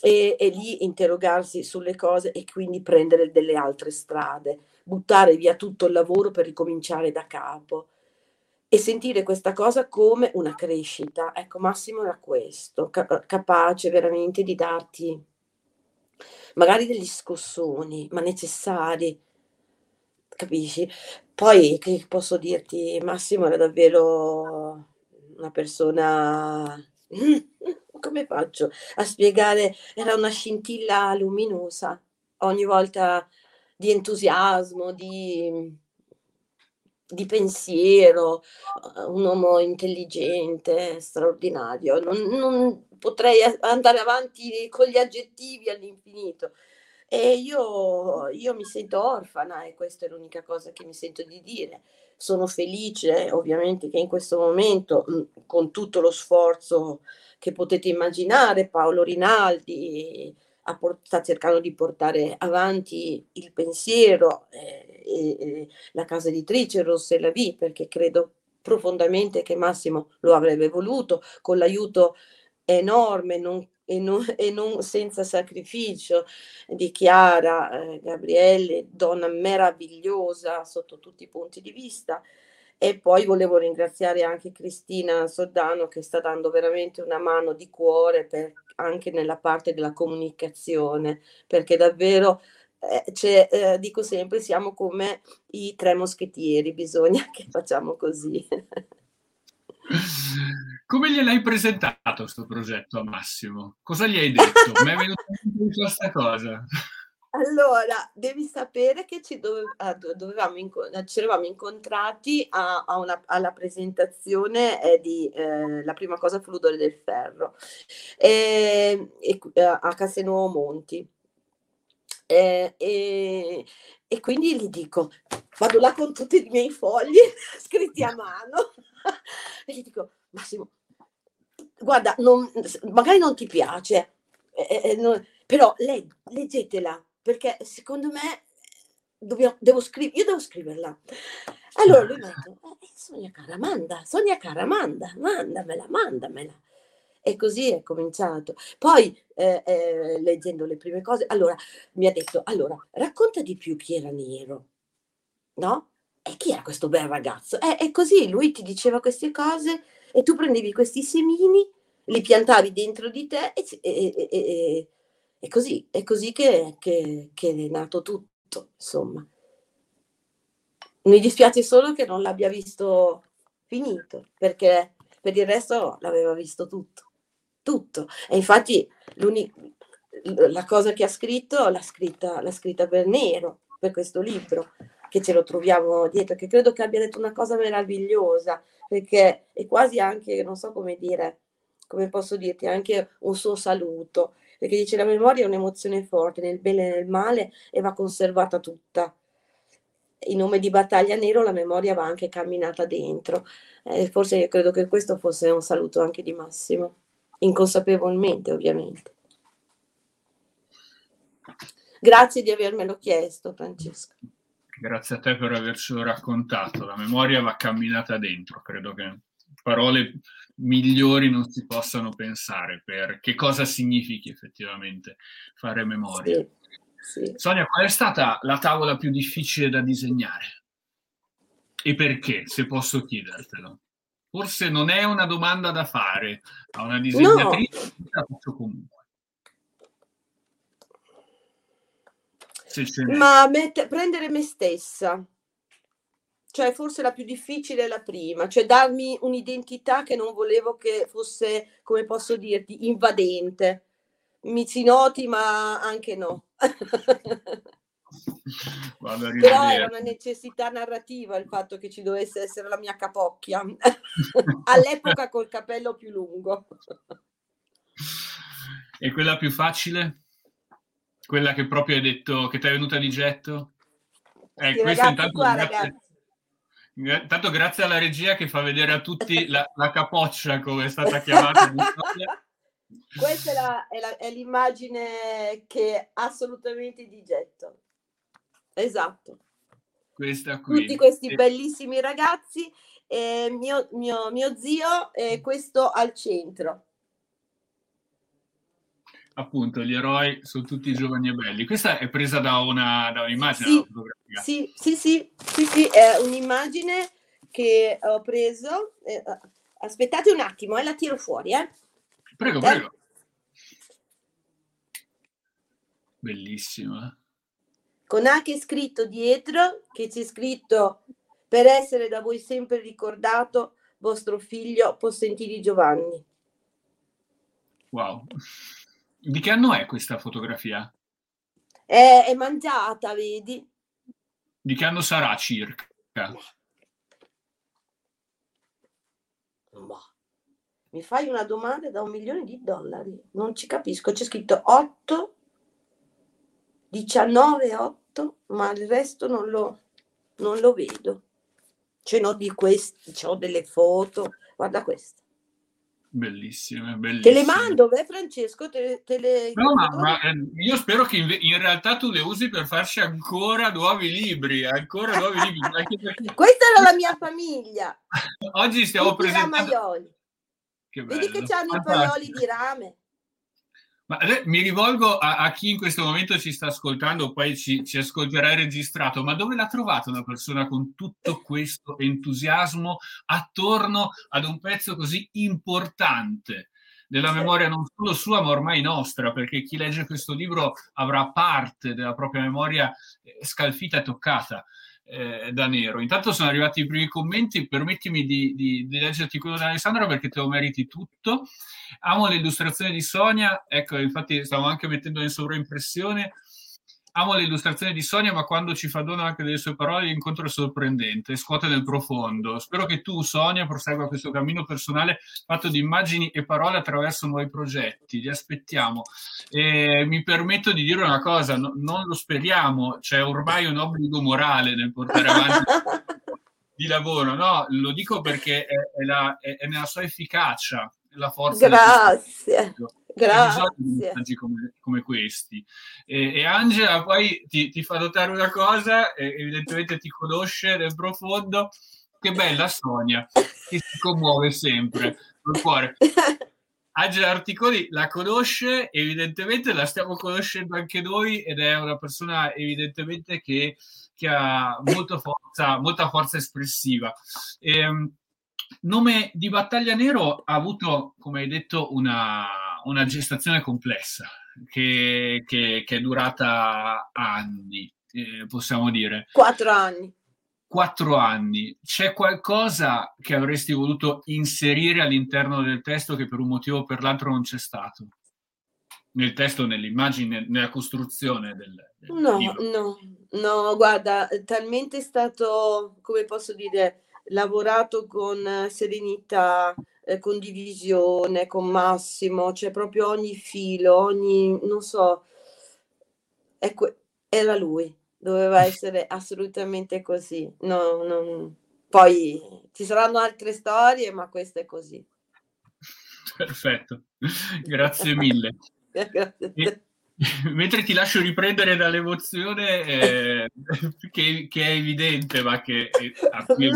E, e lì interrogarsi sulle cose e quindi prendere delle altre strade buttare via tutto il lavoro per ricominciare da capo e sentire questa cosa come una crescita. Ecco, Massimo era questo, capace veramente di darti magari degli scossoni, ma necessari, capisci? Poi, che posso dirti, Massimo era davvero una persona... *laughs* Come faccio a spiegare? Era una scintilla luminosa. Ogni volta di entusiasmo, di, di pensiero, eh, un uomo intelligente, straordinario. Non, non, potrei andare avanti con gli aggettivi all'infinito. E io, io mi sento orfana e questa è l'unica cosa che mi sento di dire. Sono felice ovviamente che in questo momento, con tutto lo sforzo che potete immaginare, Paolo Rinaldi, sta cercando di portare avanti il pensiero eh, e, e la casa editrice Rosse la V, perché credo profondamente che Massimo lo avrebbe voluto, con l'aiuto enorme non, e, non, e, non, senza sacrificio di Chiara eh, Gabriele, donna meravigliosa sotto tutti i punti di vista. E poi volevo ringraziare anche Cristina Soddano che sta dando veramente una mano di cuore per anche nella parte della comunicazione, perché davvero, eh, eh, dico sempre, siamo come i tre moschettieri, bisogna *laughs* che facciamo così. Come gliel'hai presentato questo progetto a Massimo? Cosa gli hai detto? *laughs* Mi è venuta questa cosa. Allora, devi sapere che ci dove, dovevamo inco- eravamo incontrati a, a una, alla presentazione eh, di eh, La prima cosa Fludore del Ferro eh, e, a Castelnuovo Monti. Eh, e, quindi gli dico, vado là con tutti i miei fogli *laughs* scritti a mano *laughs* e gli dico, Massimo, guarda, non, magari non ti piace, eh, eh, non, però leg- leggetela perché secondo me dobbiamo, devo scrivere, io devo scriverla. Allora lui mi ha detto, eh, Sonia cara, manda, Sonia cara, manda, mandamela, mandamela. E così è cominciato. Poi, eh, eh, leggendo le prime cose, allora mi ha detto, allora, racconta di più chi era Nero, no? E chi era questo bel ragazzo? E, e così lui ti diceva queste cose e tu prendevi questi semini, li piantavi dentro di te e, e, è così, è così che, che, che è nato tutto, insomma. Mi dispiace solo che non l'abbia visto finito, perché per il resto l'aveva visto tutto, tutto. E infatti la cosa che ha scritto l'ha scritta, l'ha scritta per Nero, per questo libro, che ce lo troviamo dietro, che credo che abbia detto una cosa meravigliosa, perché è quasi anche, non so come dire, come posso dirti, anche un suo saluto, perché dice la memoria è un'emozione forte, nel bene e nel male, e va conservata tutta. In nome di Battaglia Nero la memoria va anche camminata dentro. Eh, forse credo che questo fosse un saluto anche di Massimo, inconsapevolmente ovviamente. Grazie di avermelo chiesto, Francesco. Grazie a te per avercelo raccontato. La memoria va camminata dentro, credo che parole migliori non si possano pensare per che cosa significhi effettivamente fare memoria. Sì, sì. Sonia, qual è stata la tavola più difficile da disegnare? E perché, se posso chiedertelo? Forse non è una domanda da fare a una disegnatrice, no. la faccio comunque. Ma mette, prendere me stessa, cioè forse la più difficile è la prima, cioè darmi un'identità che non volevo che fosse, come posso dirti, invadente. Mi si noti, ma anche no. *laughs* Però era una necessità narrativa il fatto che ci dovesse essere la mia capocchia *laughs* all'epoca col capello più lungo. E quella più facile? Quella che proprio hai detto che ti è venuta di getto? Eh, sì, ragazzi, intanto, qua, grazie, intanto grazie alla regia che fa vedere a tutti la, la capoccia come è stata chiamata. *laughs* Questa è, la, è, la, è, l'immagine che assolutamente di getto. Esatto. Questa qui. Tutti questi bellissimi ragazzi, eh, mio, mio, mio zio, e questo al centro appunto gli eroi sono tutti giovani e belli. Questa è presa da, una, da un'immagine sì, sì, sì, sì, sì, è un'immagine che ho preso. Eh, aspettate un attimo, eh, la tiro fuori. Eh. Prego, prego. Bellissima. Con anche scritto dietro, che c'è scritto per essere da voi sempre ricordato, vostro figlio Possentini Giovanni. Wow. Di che anno è questa fotografia? È, è mangiata, vedi? Di che anno sarà circa? Mi fai una domanda da un milione di dollari. Non ci capisco. C'è scritto 8, 19, 8, ma il resto non lo, non lo vedo. Ce n'ho di questi, ho delle foto. Guarda questa. Bellissime, bellissime. Te le mando, beh Francesco, te, te le... No, ma, ma eh, io spero che in, in, realtà tu le usi per farci ancora nuovi libri, ancora nuovi libri. Perché... *laughs* Questa era la mia famiglia. *laughs* Oggi stiamo Tutti presentando... Vedi che c'hanno i paioli di rame. Ma mi rivolgo a, a, chi in questo momento ci sta ascoltando, poi ci, ci, ascolterà registrato, ma dove l'ha trovata una persona con tutto questo entusiasmo attorno ad un pezzo così importante della memoria non solo sua, ma ormai nostra, perché chi legge questo libro avrà parte della propria memoria eh, scalfita e toccata eh, da Nero. Intanto sono arrivati i primi commenti, permettimi di, di, di leggerti quello di Alessandro perché te lo meriti tutto. Amo le illustrazioni di Sonia, ecco, infatti stavo anche mettendo in sovraimpressione amo le illustrazioni di Sonia, ma quando ci fa dono anche delle sue parole, l'incontro è sorprendente, scuote nel profondo. Spero che tu, Sonia, prosegua questo cammino personale fatto di immagini e parole attraverso nuovi progetti. Li aspettiamo. E mi permetto di dire una cosa: no, non lo speriamo, c'è ormai un obbligo morale nel portare avanti. *laughs* di lavoro, no, lo dico perché è, è, la, è, è nella sua efficacia la forza. Grazie. Grazie. Come, come, questi. E, e, Angela poi ti, ti, fa notare una cosa, evidentemente ti conosce nel profondo. Che bella Sonia, che si commuove sempre col cuore. Angela Articoli la conosce, evidentemente la stiamo conoscendo anche noi ed è una persona evidentemente che, che ha forza, molta forza espressiva. Ehm, nome di Battaglia Nero ha avuto, come hai detto, una, una gestazione complessa che, che, che, è durata anni, eh, possiamo dire. Quattro anni. quattro anni. C'è qualcosa che avresti voluto inserire all'interno del testo che per un motivo o per l'altro non c'è stato? Nel testo, nell'immagine, nella costruzione del, del no, libro? No, no, guarda, talmente è stato, come posso dire, lavorato con serenità, eh, condivisione, con Massimo, cioè proprio ogni filo, ogni, non so, ecco, era lui doveva *laughs* essere assolutamente così. No, non... Poi ci saranno altre storie, ma questa è così. Perfetto, grazie mille. *laughs* grazie. E, *laughs* mentre ti lascio riprendere dall'emozione, eh, che, che, è evidente, ma che è, a cui è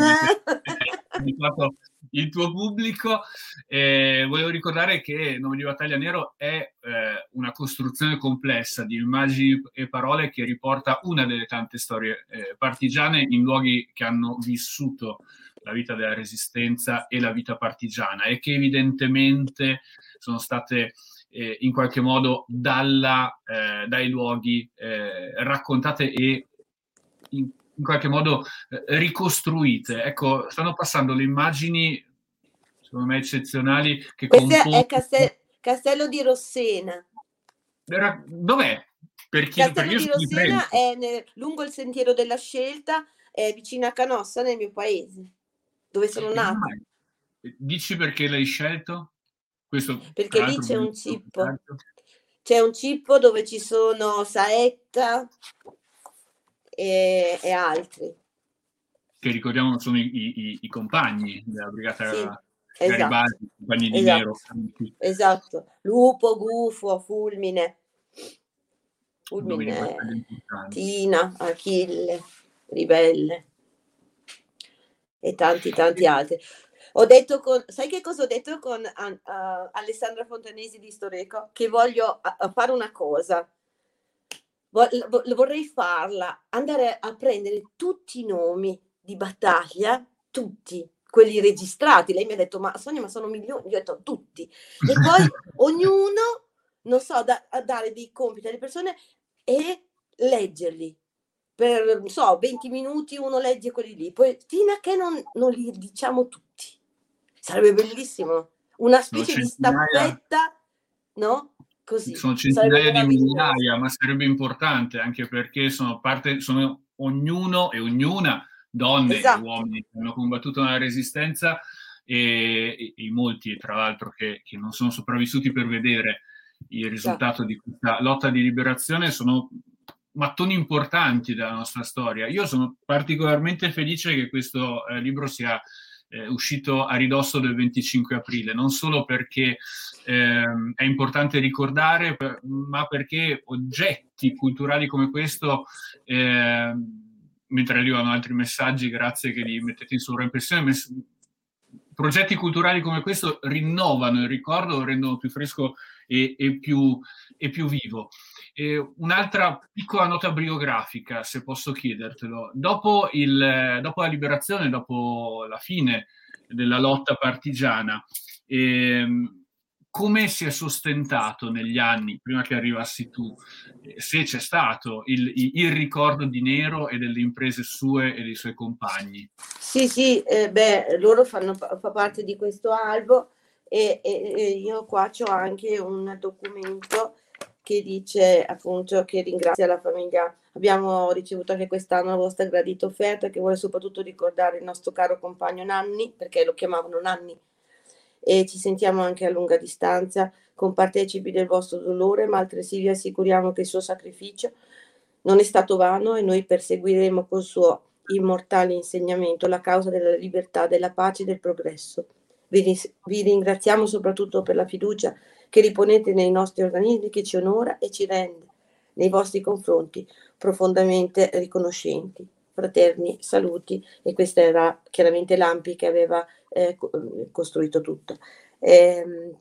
il tuo pubblico. Eh, volevo ricordare che Nome di Battaglia Nero è eh, una costruzione complessa di immagini e parole che riporta una delle tante storie eh, partigiane in luoghi che hanno vissuto la vita della resistenza e la vita partigiana e che evidentemente sono state eh, in qualche modo dalla, eh, dai luoghi eh, raccontate e in in qualche modo eh, ricostruite. Ecco, stanno passando le immagini, secondo me, eccezionali. Che Questo compongono... è Castel- Castello di Rossena. Era... Dov'è? Per chi, Castello di Rossena è nel, lungo il sentiero della scelta, è vicino a Canossa, nel mio paese, dove sono eh, nata. Dici perché l'hai scelto? Questo, perché lì c'è un cippo. C'è un cippo dove ci sono saetta, e, e altri. Che ricordiamo sono i, i, i compagni della brigata sì, Garibaldi, esatto. compagni di esatto. Nero. Esatto, Lupo, Gufo, Fulmine, Fulmine, Tina, Achille, Ribelle e tanti tanti altri. Ho detto con, sai che cosa ho detto con uh, Alessandra Fontanesi di Storeco? Che voglio uh, fare una cosa, vorrei farla, andare a prendere tutti i nomi di battaglia, tutti, quelli registrati. Lei mi ha detto, ma Sonia, ma sono milioni. Io ho detto, tutti. E poi *laughs* ognuno, non so, da, a dare dei compiti alle persone e leggerli. Per, non so, 20 minuti uno legge quelli lì, poi fino a che non, non li diciamo tutti. Sarebbe bellissimo. Una specie di staffetta, no? Così. Sono centinaia di migliaia, ma sarebbe importante anche perché sono parte, sono ognuno e ognuna donne esatto. e uomini che hanno combattuto nella resistenza e, e molti, tra l'altro, che, che, non sono sopravvissuti per vedere il risultato esatto. di questa lotta di liberazione sono mattoni importanti della nostra storia. Io sono particolarmente felice che questo eh, libro sia eh, uscito a ridosso del 25 aprile, non solo perché eh, è importante ricordare, ma perché oggetti culturali come questo, eh, mentre arrivano altri messaggi, grazie che li mettete in sovraimpressione, mess- progetti culturali come questo rinnovano il ricordo, lo rendono più fresco e, e, più, e più vivo. E un'altra piccola nota biografica, se posso chiedertelo. Dopo, il, dopo la liberazione, dopo la fine della lotta partigiana, eh, come si è sostentato negli anni, prima che arrivassi tu, se c'è stato il, il ricordo di Nero e delle imprese sue e dei suoi compagni? Sì, sì, eh, beh, loro fanno fa parte di questo albo e, e, e io qua ho anche un documento che dice appunto che ringrazia la famiglia. Abbiamo ricevuto anche quest'anno la vostra gradita offerta che vuole soprattutto ricordare il nostro caro compagno Nanni, perché lo chiamavano Nanni, e ci sentiamo anche a lunga distanza compartecipi del vostro dolore, ma altresì vi assicuriamo che il suo sacrificio non è stato vano e noi perseguiremo col suo immortale insegnamento la causa della libertà, della pace e del progresso. Vi, vi ringraziamo soprattutto per la fiducia che riponete nei nostri organismi che ci onora e ci rende nei vostri confronti profondamente riconoscenti. Fraterni saluti e questa era chiaramente l'Ampi che aveva eh, costruito tutto. Eh,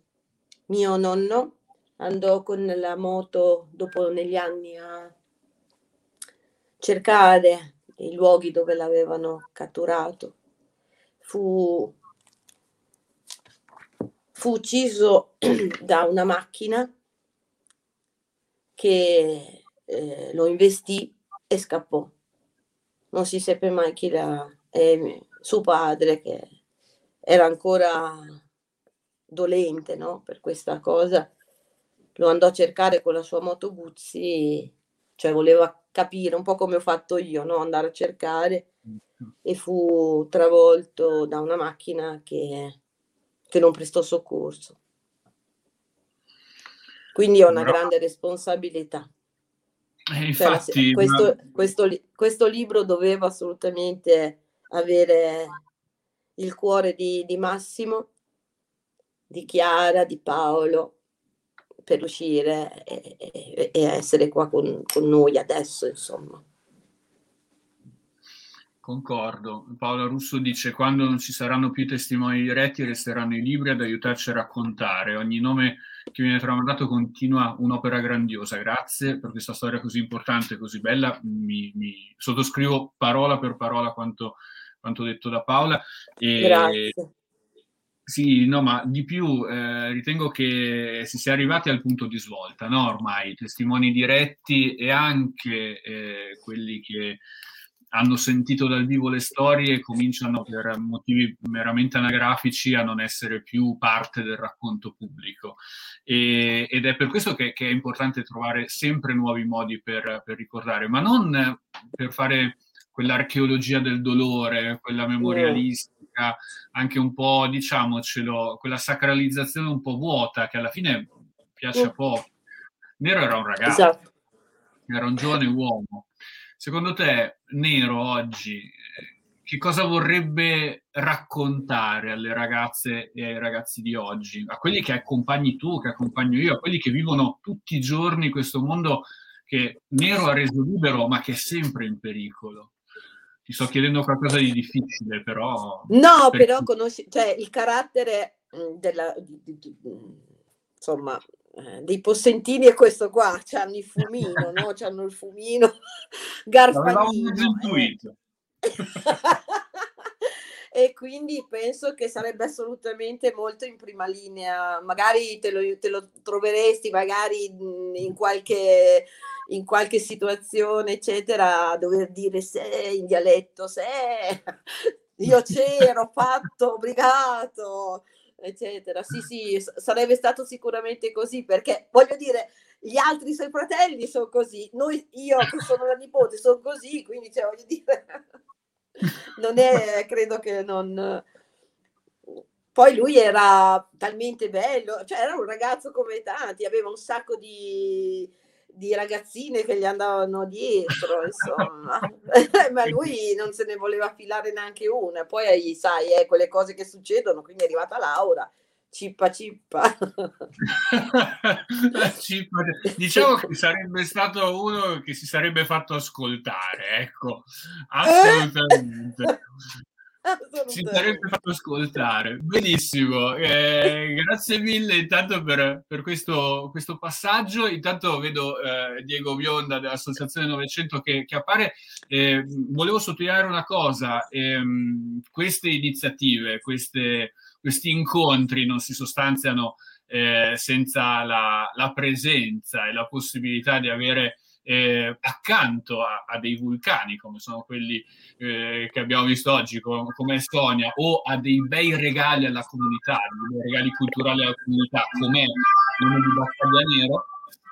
mio nonno andò con la moto dopo negli anni a cercare i luoghi dove l'avevano catturato. Fu fu ucciso *clears throat* da una macchina che eh, lo investì e scappò. non si seppe mai chi era, e suo padre che era ancora dolente no? per questa cosa, lo andò a cercare con la sua moto Guzzi, cioè voleva capire un po' come ho fatto io, no? andare a cercare e fu travolto da una macchina che, che non prestò soccorso. Quindi ho una no. grande responsabilità. Eh, infatti, cioè, questo, ma... questo, questo, libro doveva assolutamente avere il cuore di, di Massimo, di Chiara, di Paolo, per uscire e, e, e essere qua con, con noi adesso, insomma. Concordo. Paola Russo dice: Quando non ci saranno più testimoni diretti, resteranno i libri ad aiutarci a raccontare. Ogni nome che viene tramandato continua un'opera grandiosa. Grazie per questa storia così importante, così bella. Mi, mi sottoscrivo parola per parola quanto, quanto detto da Paola. E, Grazie. Sì, no, ma di più eh, ritengo che si sia arrivati al punto di svolta, no? Ormai testimoni diretti e anche eh, quelli che hanno sentito dal vivo le storie e cominciano per motivi meramente anagrafici a non essere più parte del racconto pubblico. E, ed è per questo che, che, è importante trovare sempre nuovi modi per, per, ricordare, ma non per fare quell'archeologia del dolore, quella memorialistica, anche un po', diciamocelo, quella sacralizzazione un po' vuota che alla fine piace a poco. Nero era un ragazzo, esatto. era un giovane uomo Secondo te, Nero oggi, che cosa vorrebbe raccontare alle ragazze e ai ragazzi di oggi? A quelli che accompagni tu, che accompagno io, a quelli che vivono tutti i giorni questo mondo che Nero ha reso libero, ma che è sempre in pericolo? Ti sto chiedendo qualcosa di difficile, però... No, perché... però conosci, cioè il carattere della... Di, di, di, insomma, dei possentini è questo qua, c'hanno il fumino, no? *laughs* C'hanno il fumino *laughs* garfagino. Eh. *laughs* e quindi penso che sarebbe assolutamente molto in prima linea. Magari te lo, te lo troveresti, magari in qualche, in qualche situazione, eccetera, a dover dire se in dialetto, se io c'ero, fatto, obbligato eccetera. Sì, sì, sarebbe stato sicuramente così perché voglio dire, gli altri suoi fratelli sono così, noi, io che sono la nipote sono così, quindi cioè, voglio dire, *laughs* non è, credo che non... Poi lui era talmente bello, cioè era un ragazzo come tanti, aveva un sacco di, di ragazzine che gli andavano dietro, *laughs* insomma, ma lui non se ne voleva affilare neanche una. Poi, sai, eh, quelle cose che succedono, quindi è arrivata Laura, cippa cippa. cippa. *laughs* Diciamo che sarebbe stato uno che si sarebbe fatto ascoltare, ecco, assolutamente. Ci sarebbe fatto ascoltare. Benissimo, eh, *laughs* grazie mille intanto per, per questo, questo, passaggio. Intanto vedo eh, Diego Bionda dell'Associazione 900 che, che appare. Eh, volevo sottolineare una cosa, ehm, queste iniziative, queste, questi incontri non si sostanziano eh, senza la, la presenza e la possibilità di avere eh, accanto a, a, dei vulcani come sono quelli eh, che abbiamo visto oggi come, come Estonia o a dei bei regali alla comunità, dei regali culturali alla comunità come nome di Battaglia Nero,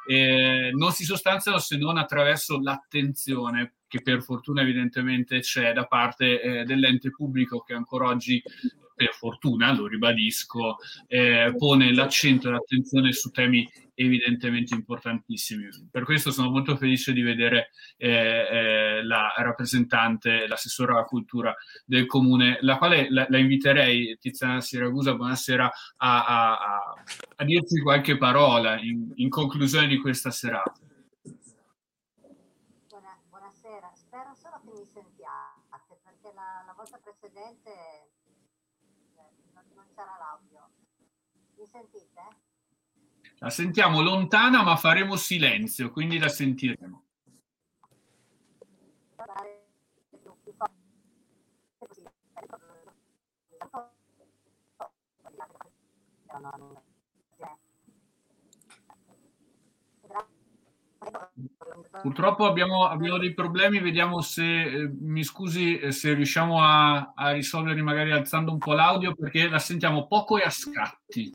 eh, non si sostanziano se non attraverso l'attenzione che per fortuna evidentemente c'è da parte eh, dell'ente pubblico che ancora oggi per fortuna, lo ribadisco, eh, pone l'accento e l'attenzione su temi evidentemente importantissimi. Per questo sono molto felice di vedere eh, eh, la rappresentante, l'assessora alla cultura del comune, la quale la, la inviterei, Tiziana Siragusa, buonasera, a, a, a, a dirci qualche parola in, in, conclusione di questa serata. buonasera, spero solo che mi sentiate, perché la, la volta precedente sarà l'audio. Mi sentite? La sentiamo lontana, ma faremo silenzio, quindi la sentiremo. Purtroppo abbiamo, abbiamo, dei problemi, vediamo se, eh, mi scusi eh, se riusciamo a, a, risolverli magari alzando un po' l'audio perché la sentiamo poco e a scatti,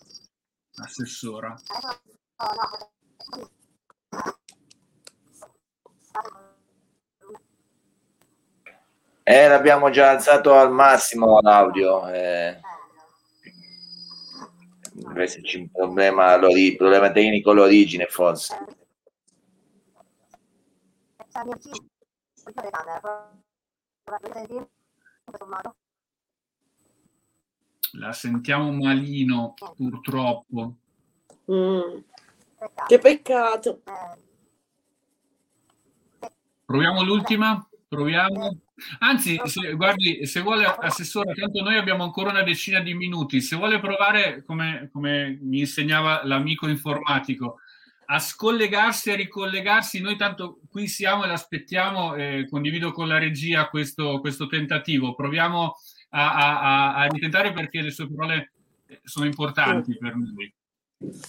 assessora. Eh, l'abbiamo già alzato al massimo l'audio. Eh. Deve esserci un problema, problema tecnico all'origine forse. La sentiamo malino, purtroppo. Mm. Che peccato. Proviamo l'ultima? Proviamo. Anzi, se, guardi, se vuole, Assessore, tanto noi abbiamo ancora una decina di minuti. Se vuole provare, come, come mi insegnava l'amico informatico, a scollegarsi, a ricollegarsi. Noi tanto qui siamo e l'aspettiamo, eh, condivido con la regia questo, questo tentativo. Proviamo a, a, a, ritentare perché le sue parole eh, sono importanti per noi.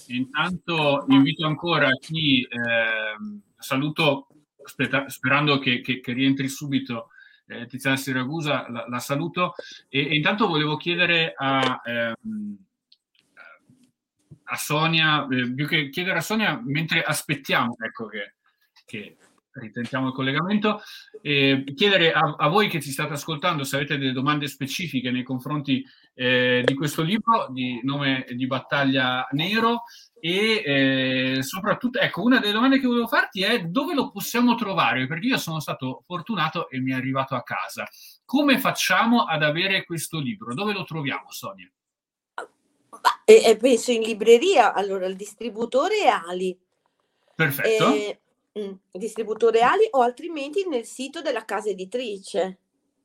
Intanto invito ancora chi eh, saluto aspetta, sperando che, che, che, rientri subito eh, Tiziana Siragusa, la, la saluto e, e, intanto volevo chiedere a, ehm, a Sonia, eh, più che chiedere a Sonia, mentre aspettiamo ecco, che, che ritentiamo il collegamento, eh, chiedere a, a, voi che ci state ascoltando se avete delle domande specifiche nei confronti eh, di questo libro di nome di battaglia nero e eh, soprattutto, ecco, una delle domande che volevo farti è dove lo possiamo trovare? Perché io sono stato fortunato e mi è arrivato a casa. Come facciamo ad avere questo libro? Dove lo troviamo, Sonia? E, e penso in libreria, allora il distributore Ali. Perfetto. E, mh, distributore Ali o altrimenti nel sito della casa editrice.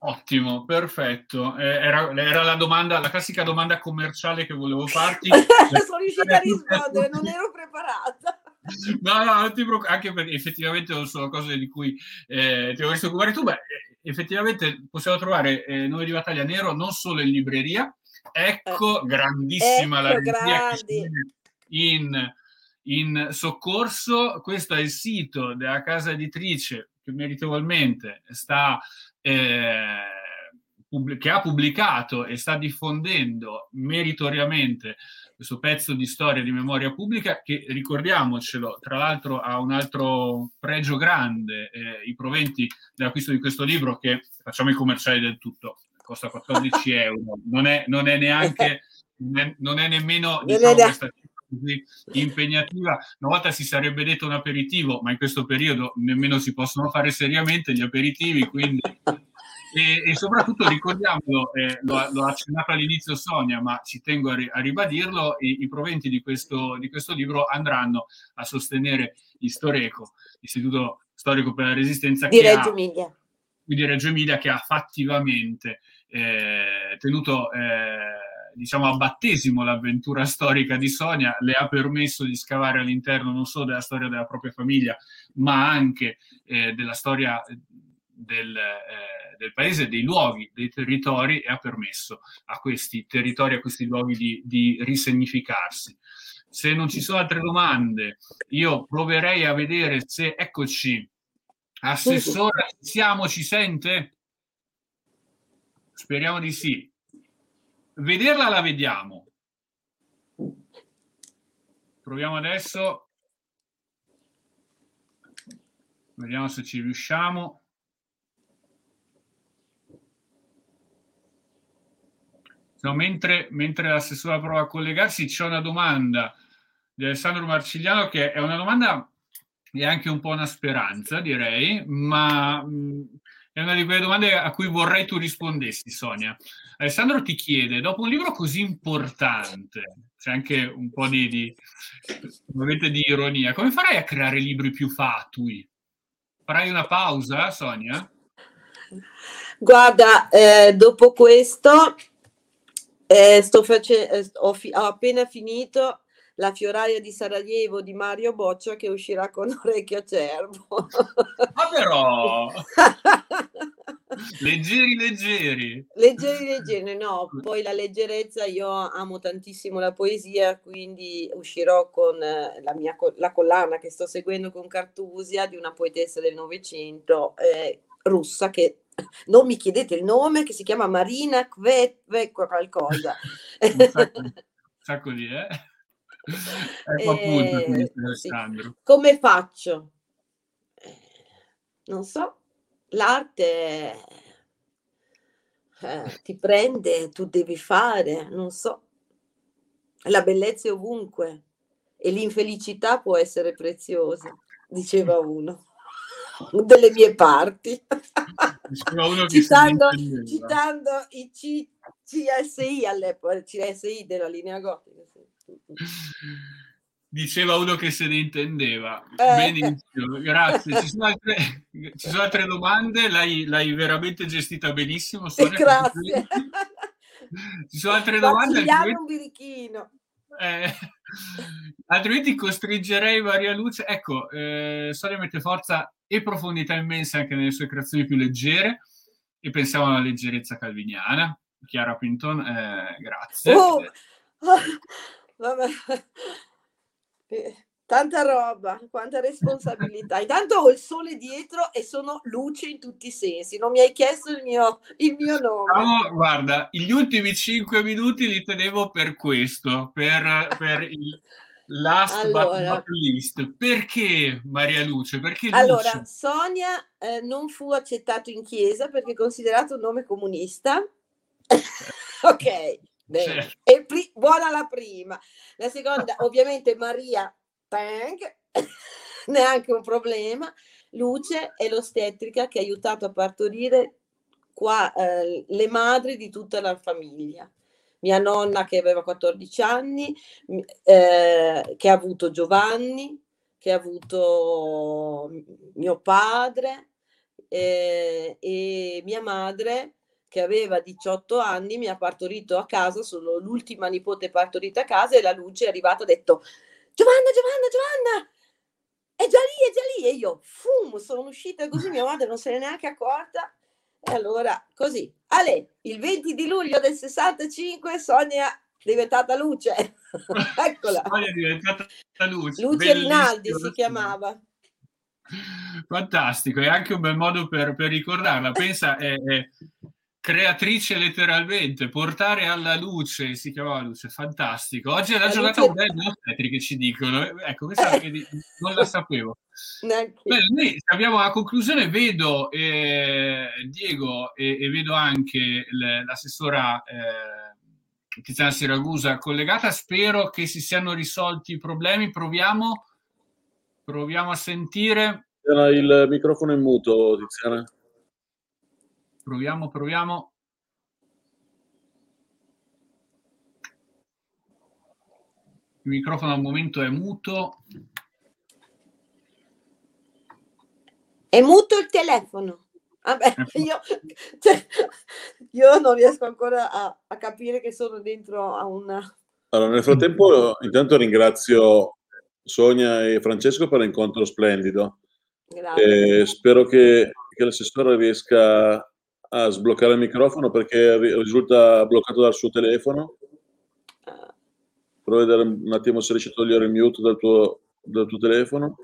Ottimo, perfetto. Eh, era, era, la domanda, la classica domanda commerciale che volevo farti. *laughs* Sono riuscita a *laughs* rispondere, non ero preparata. *laughs* No, no, non ti preoccupare, anche perché effettivamente sono cose di cui eh, ti dovresti occupare tu, beh, effettivamente possiamo trovare eh, Noi di Battaglia Nero non solo in libreria, Ecco, eh, grandissima ecco, la regia in, in soccorso. Questo è il sito della casa editrice che meritevolmente sta, eh, che ha pubblicato e sta diffondendo meritoriamente questo pezzo di storia di memoria pubblica che ricordiamocelo, tra l'altro ha un altro pregio grande, eh, i proventi dell'acquisto di questo libro che facciamo i commerciali del tutto costa 14 *laughs* euro, non è, non è neanche, non è nemmeno diciamo, questa così impegnativa. Una volta si sarebbe detto un aperitivo, ma in questo periodo nemmeno si possono fare seriamente gli aperitivi, quindi... *laughs* E, e soprattutto ricordiamolo, eh, ha accennato all'inizio Sonia, ma ci tengo a, ri, a ribadirlo, i, i proventi di questo, di questo, libro andranno a sostenere l'Istoreco, l'Istituto Storico per la Resistenza di Reggio Emilia. Di Reggio Emilia che ha fattivamente eh, tenuto eh, diciamo a battesimo l'avventura storica di Sonia, le ha permesso di scavare all'interno non solo della storia della propria famiglia, ma anche eh, della storia del, eh, del, paese, dei luoghi, dei territori e ha permesso a questi territori, a questi luoghi di, di risignificarsi. Se non ci sono altre domande, io proverei a vedere se, eccoci, Assessora, siamo, ci sente? Speriamo di sì. Vederla la vediamo. Proviamo adesso. Vediamo se ci riusciamo. No, mentre, mentre l'assessore prova a collegarsi, c'è una domanda di Alessandro Marcigliano che è una domanda e anche un po' una speranza, direi, ma mh, è una di quelle domande a cui vorrei tu rispondessi, Sonia. Alessandro ti chiede, dopo un libro così importante, c'è anche un po' di, di, di ironia, come farai a creare libri più fatui? Farai una pausa, Sonia? Guarda, eh, dopo questo eh, sto face- eh, ho, fi- ho appena finito la fioraia di Sarajevo di Mario Boccia che uscirà con *laughs* Orecchio Cervo. Ma però! *laughs* leggeri, leggeri. Leggeri, leggeri, no. Poi la leggerezza, io amo tantissimo la poesia, quindi uscirò con eh, la mia la collana che sto seguendo con Cartusia di una poetessa del Novecento eh, russa che *coughs* non mi chiedete il nome, che si chiama Marina Kvetve qualcosa. un sacco, un sacco di, eh? Ecco appunto, *laughs* Eh, sì. Come faccio? Eh, Non so, l'arte eh, ti prende, tu devi fare, non so. La bellezza è ovunque e l'infelicità può essere preziosa, diceva uno *laughs* delle mie parti. Citando, citando i C- CSI all'epoca, CSI della linea gotica. sì. Diceva uno che se ne intendeva. Eh. Benissimo, grazie. Ci sono altre, ci sono altre domande? L'hai, l'hai veramente gestita benissimo. Sonia, Grazie. *laughs* Ci sono altre domande? Altrimenti, un birichino. eh, altrimenti costringerei Maria Luce. Ecco, eh, Sonia mette forza e profondità immensa anche nelle sue creazioni più leggere e pensiamo alla leggerezza calviniana. Chiara Pinton, eh, grazie. Oh, *laughs* *laughs* vabbè. *laughs* Eh, Tanta roba, quanta responsabilità. Intanto ho il sole dietro e sono luce in tutti i sensi. Non mi hai chiesto il mio, il mio nome. Stavo- guarda, gli ultimi cinque minuti li tenevo per questo, per, per il *laughs* last but Allora. not least. Perché Maria Luce? Perché Luce? Allora, Sonia eh, non fu accettato in chiesa perché è considerato un nome comunista. *laughs* ok, bene. Certo. E pri- buona la prima. La seconda, *laughs* ovviamente, Maria Tang, *coughs* neanche un problema. Luce è l'ostetrica che ha aiutato a partorire qua eh, le madri di tutta la famiglia. Mia nonna che aveva 14 anni, eh, che ha avuto Giovanni, che ha avuto mio padre eh, e mia madre che aveva 18 anni mi ha partorito a casa, sono l'ultima nipote partorita a casa e la luce è arrivata e ha detto Giovanna, Giovanna, Giovanna, è già lì, è già lì e io fum, sono uscita così, mia madre non se n'è neanche accorta e allora così, Ale, il 20 di luglio del 65 Sonia è diventata luce, *laughs* eccola. È diventata Luce. Luce. Rinaldi si chiamava. Fantastico, è anche un bel modo per, per ricordarla. Pensa, è, è creatrice letteralmente, portare alla luce, si chiamava luce, fantastico. Oggi è la La giornata luce- mondiale degli ostetrici che ci dicono. Ecco, questa vedi, non la sapevo. *laughs* Bene, noi abbiamo la conclusione, vedo eh, Diego e, e vedo anche l'assessora eh, Tiziana Siragusa collegata, spero che si siano risolti i problemi, proviamo, proviamo a sentire, Era il microfono in muto, Tiziana. Proviamo, proviamo. Il microfono al momento è muto. È muto il telefono. Vabbè, io, cioè, io non riesco ancora a, a capire che sono dentro a una... Allora, nel frattempo, intanto ringrazio Sonia e Francesco per l'incontro splendido. Grazie. E spero che, che l'assessore riesca a sbloccare il microfono perché ri- risulta bloccato dal suo telefono. Prova a vedere un attimo se riesci a togliere il mute dal tuo, dal tuo telefono.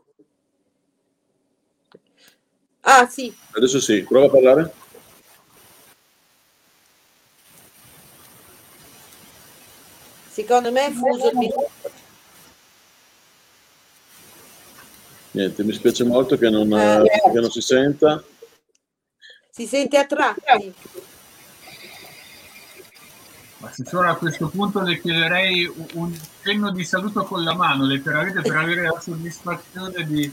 Ah, sì, Adesso sì, prova a parlare. secondo me è fuso il microfono. Niente, mi spiace molto che non, eh, che non si senta. Si sente a tratti. Assessore, a questo punto le chiederei un- cenno di saluto con la mano, letteralmente per avere la soddisfazione di,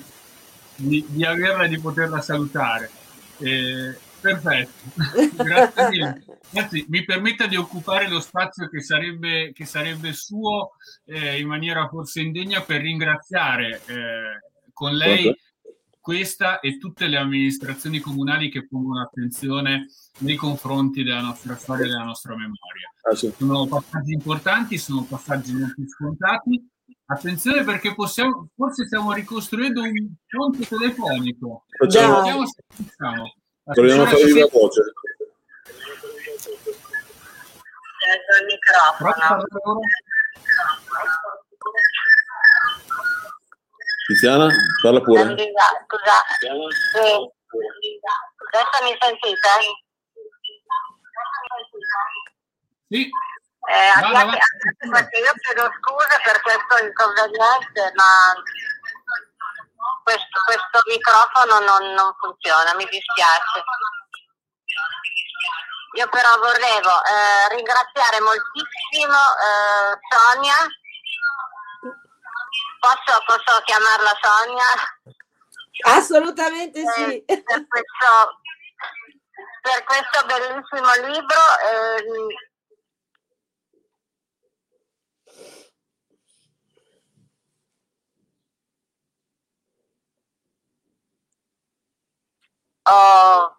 di, di averla e di poterla salutare. Eh, perfetto, *laughs* grazie mille. Anzi, mi permetta di occupare lo spazio che sarebbe, che sarebbe suo eh, in maniera forse indegna per ringraziare eh, con lei? Questa e tutte le amministrazioni comunali che pongono attenzione nei confronti della nostra storia e della nostra memoria. Ah, sì. Sono passaggi importanti, sono passaggi non più scontati. Attenzione perché possiamo, forse stiamo ricostruendo un ponte telefonico. Facciamo-. Vediamo se riusciamo. Proviamo a fare viva voce. il microfono. Tiziana, parla pure. Scusa, sì. Adesso mi sentite? Sì, Eh, Vada, abbiate- vada. perché io chiedo scusa per questo inconveniente, ma questo, questo microfono non, non funziona, mi dispiace. Io però volevo eh, ringraziare moltissimo eh, Sonia. Posso, posso chiamarla Sonia? Assolutamente sì. Eh, per, questo, per questo bellissimo libro. ehm, ho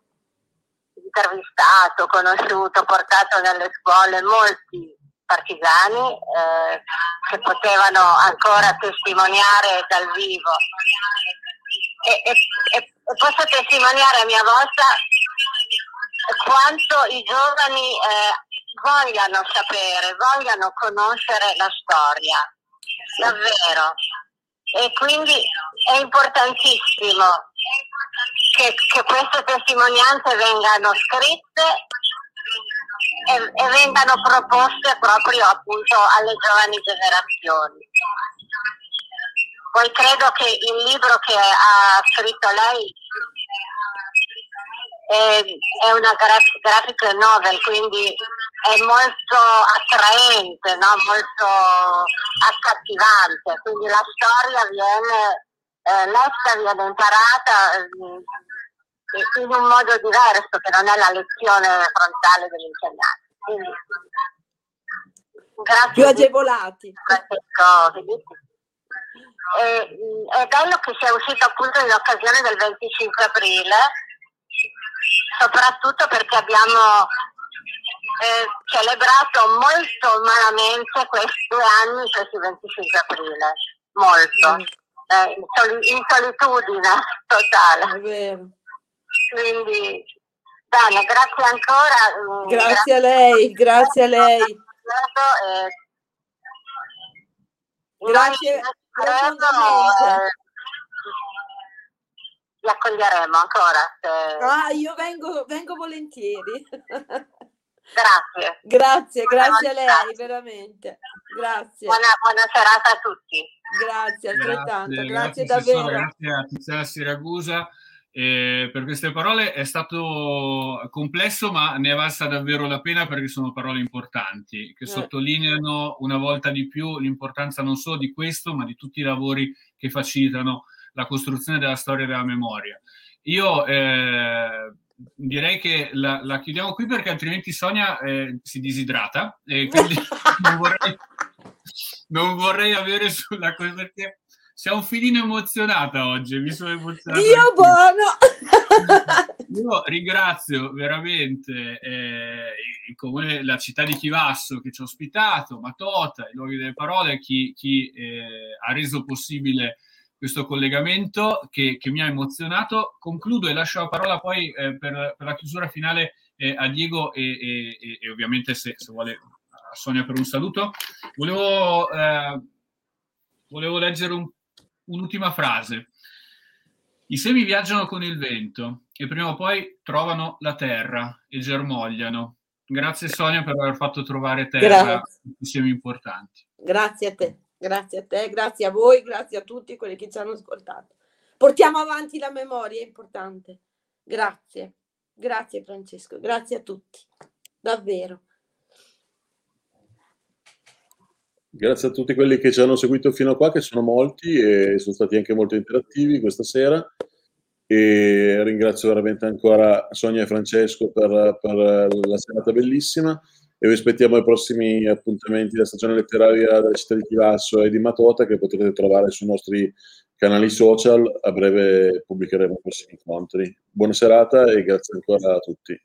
intervistato, conosciuto, portato nelle scuole molti partigiani eh, che potevano ancora testimoniare dal vivo e, e- e- posso testimoniare a mia volta quanto i giovani eh, vogliano sapere, vogliano conoscere la storia, davvero. E quindi è importantissimo che, che queste testimonianze vengano scritte e, e vengano proposte proprio appunto alle giovani generazioni. Poi credo che il libro che ha scritto lei è, una graf- graphic novel, quindi è molto attraente, no? molto accattivante, quindi la storia viene eh, letta, viene imparata eh, in un modo diverso che non è la lezione frontale dell'insegnante. Quindi, grazie Più agevolati. Francesco. E, è bello che sia uscito appunto in occasione del 25 aprile, soprattutto perché abbiamo eh, celebrato molto malamente questi due anni, questi 25 aprile, molto, eh, in, soli- in solitudine totale. Quindi, bene, grazie ancora. mh, Grazie a lei, grazie a lei. e Grazie profondamente. credo, eh, vi accoglieremo ancora. se- Ah, io vengo, vengo volentieri. Grazie. Grazie, grazie a lei, veramente. Grazie, Buona, buona serata a tutti. grazie altrettanto, grazie, assessore, davvero. grazie a Tiziana Siragusa eh, per queste parole. È stato complesso, ma ne è valsa davvero la pena perché sono parole importanti che Eh. sottolineano una volta di più l'importanza non solo di questo, ma di tutti i lavori che facilitano la costruzione della storia della memoria. Io eh, direi che la, la chiudiamo qui perché altrimenti Sonia eh, si disidrata e quindi *laughs* non vorrei, non vorrei avere sulla cosa perché sei un filino emozionata oggi, mi sono emozionato. Dio buono! *laughs* Io ringrazio veramente eh, il comune, la città di Chivasso che ci ha ospitato, Matota, i luoghi delle parole, chi, chi, eh, ha reso possibile questo collegamento che, che mi ha emozionato. Concludo e lascio la parola poi eh, per, per la chiusura finale eh, a Diego e, e- e- e ovviamente se, se vuole a Sonia per un saluto. Volevo, eh, volevo leggere un- un'ultima frase. I semi viaggiano con il vento e prima o poi trovano la terra e germogliano. Grazie Sonia per aver fatto trovare terra Grazie. i semi importanti. Grazie a te, grazie a te, grazie a voi, grazie a tutti quelli che ci hanno ascoltato. Portiamo avanti la memoria, è importante. Grazie, grazie Francesco, grazie a tutti, davvero. Grazie a tutti quelli che ci hanno seguito fino a qua, che sono molti e sono stati anche molto interattivi questa sera. E ringrazio veramente ancora Sonia e Francesco per, per la serata bellissima e vi aspettiamo ai prossimi appuntamenti della stagione letteraria della città di Chivasso e di Matota che potrete trovare sui nostri canali social. A breve pubblicheremo i prossimi incontri. Buona serata e grazie ancora a tutti.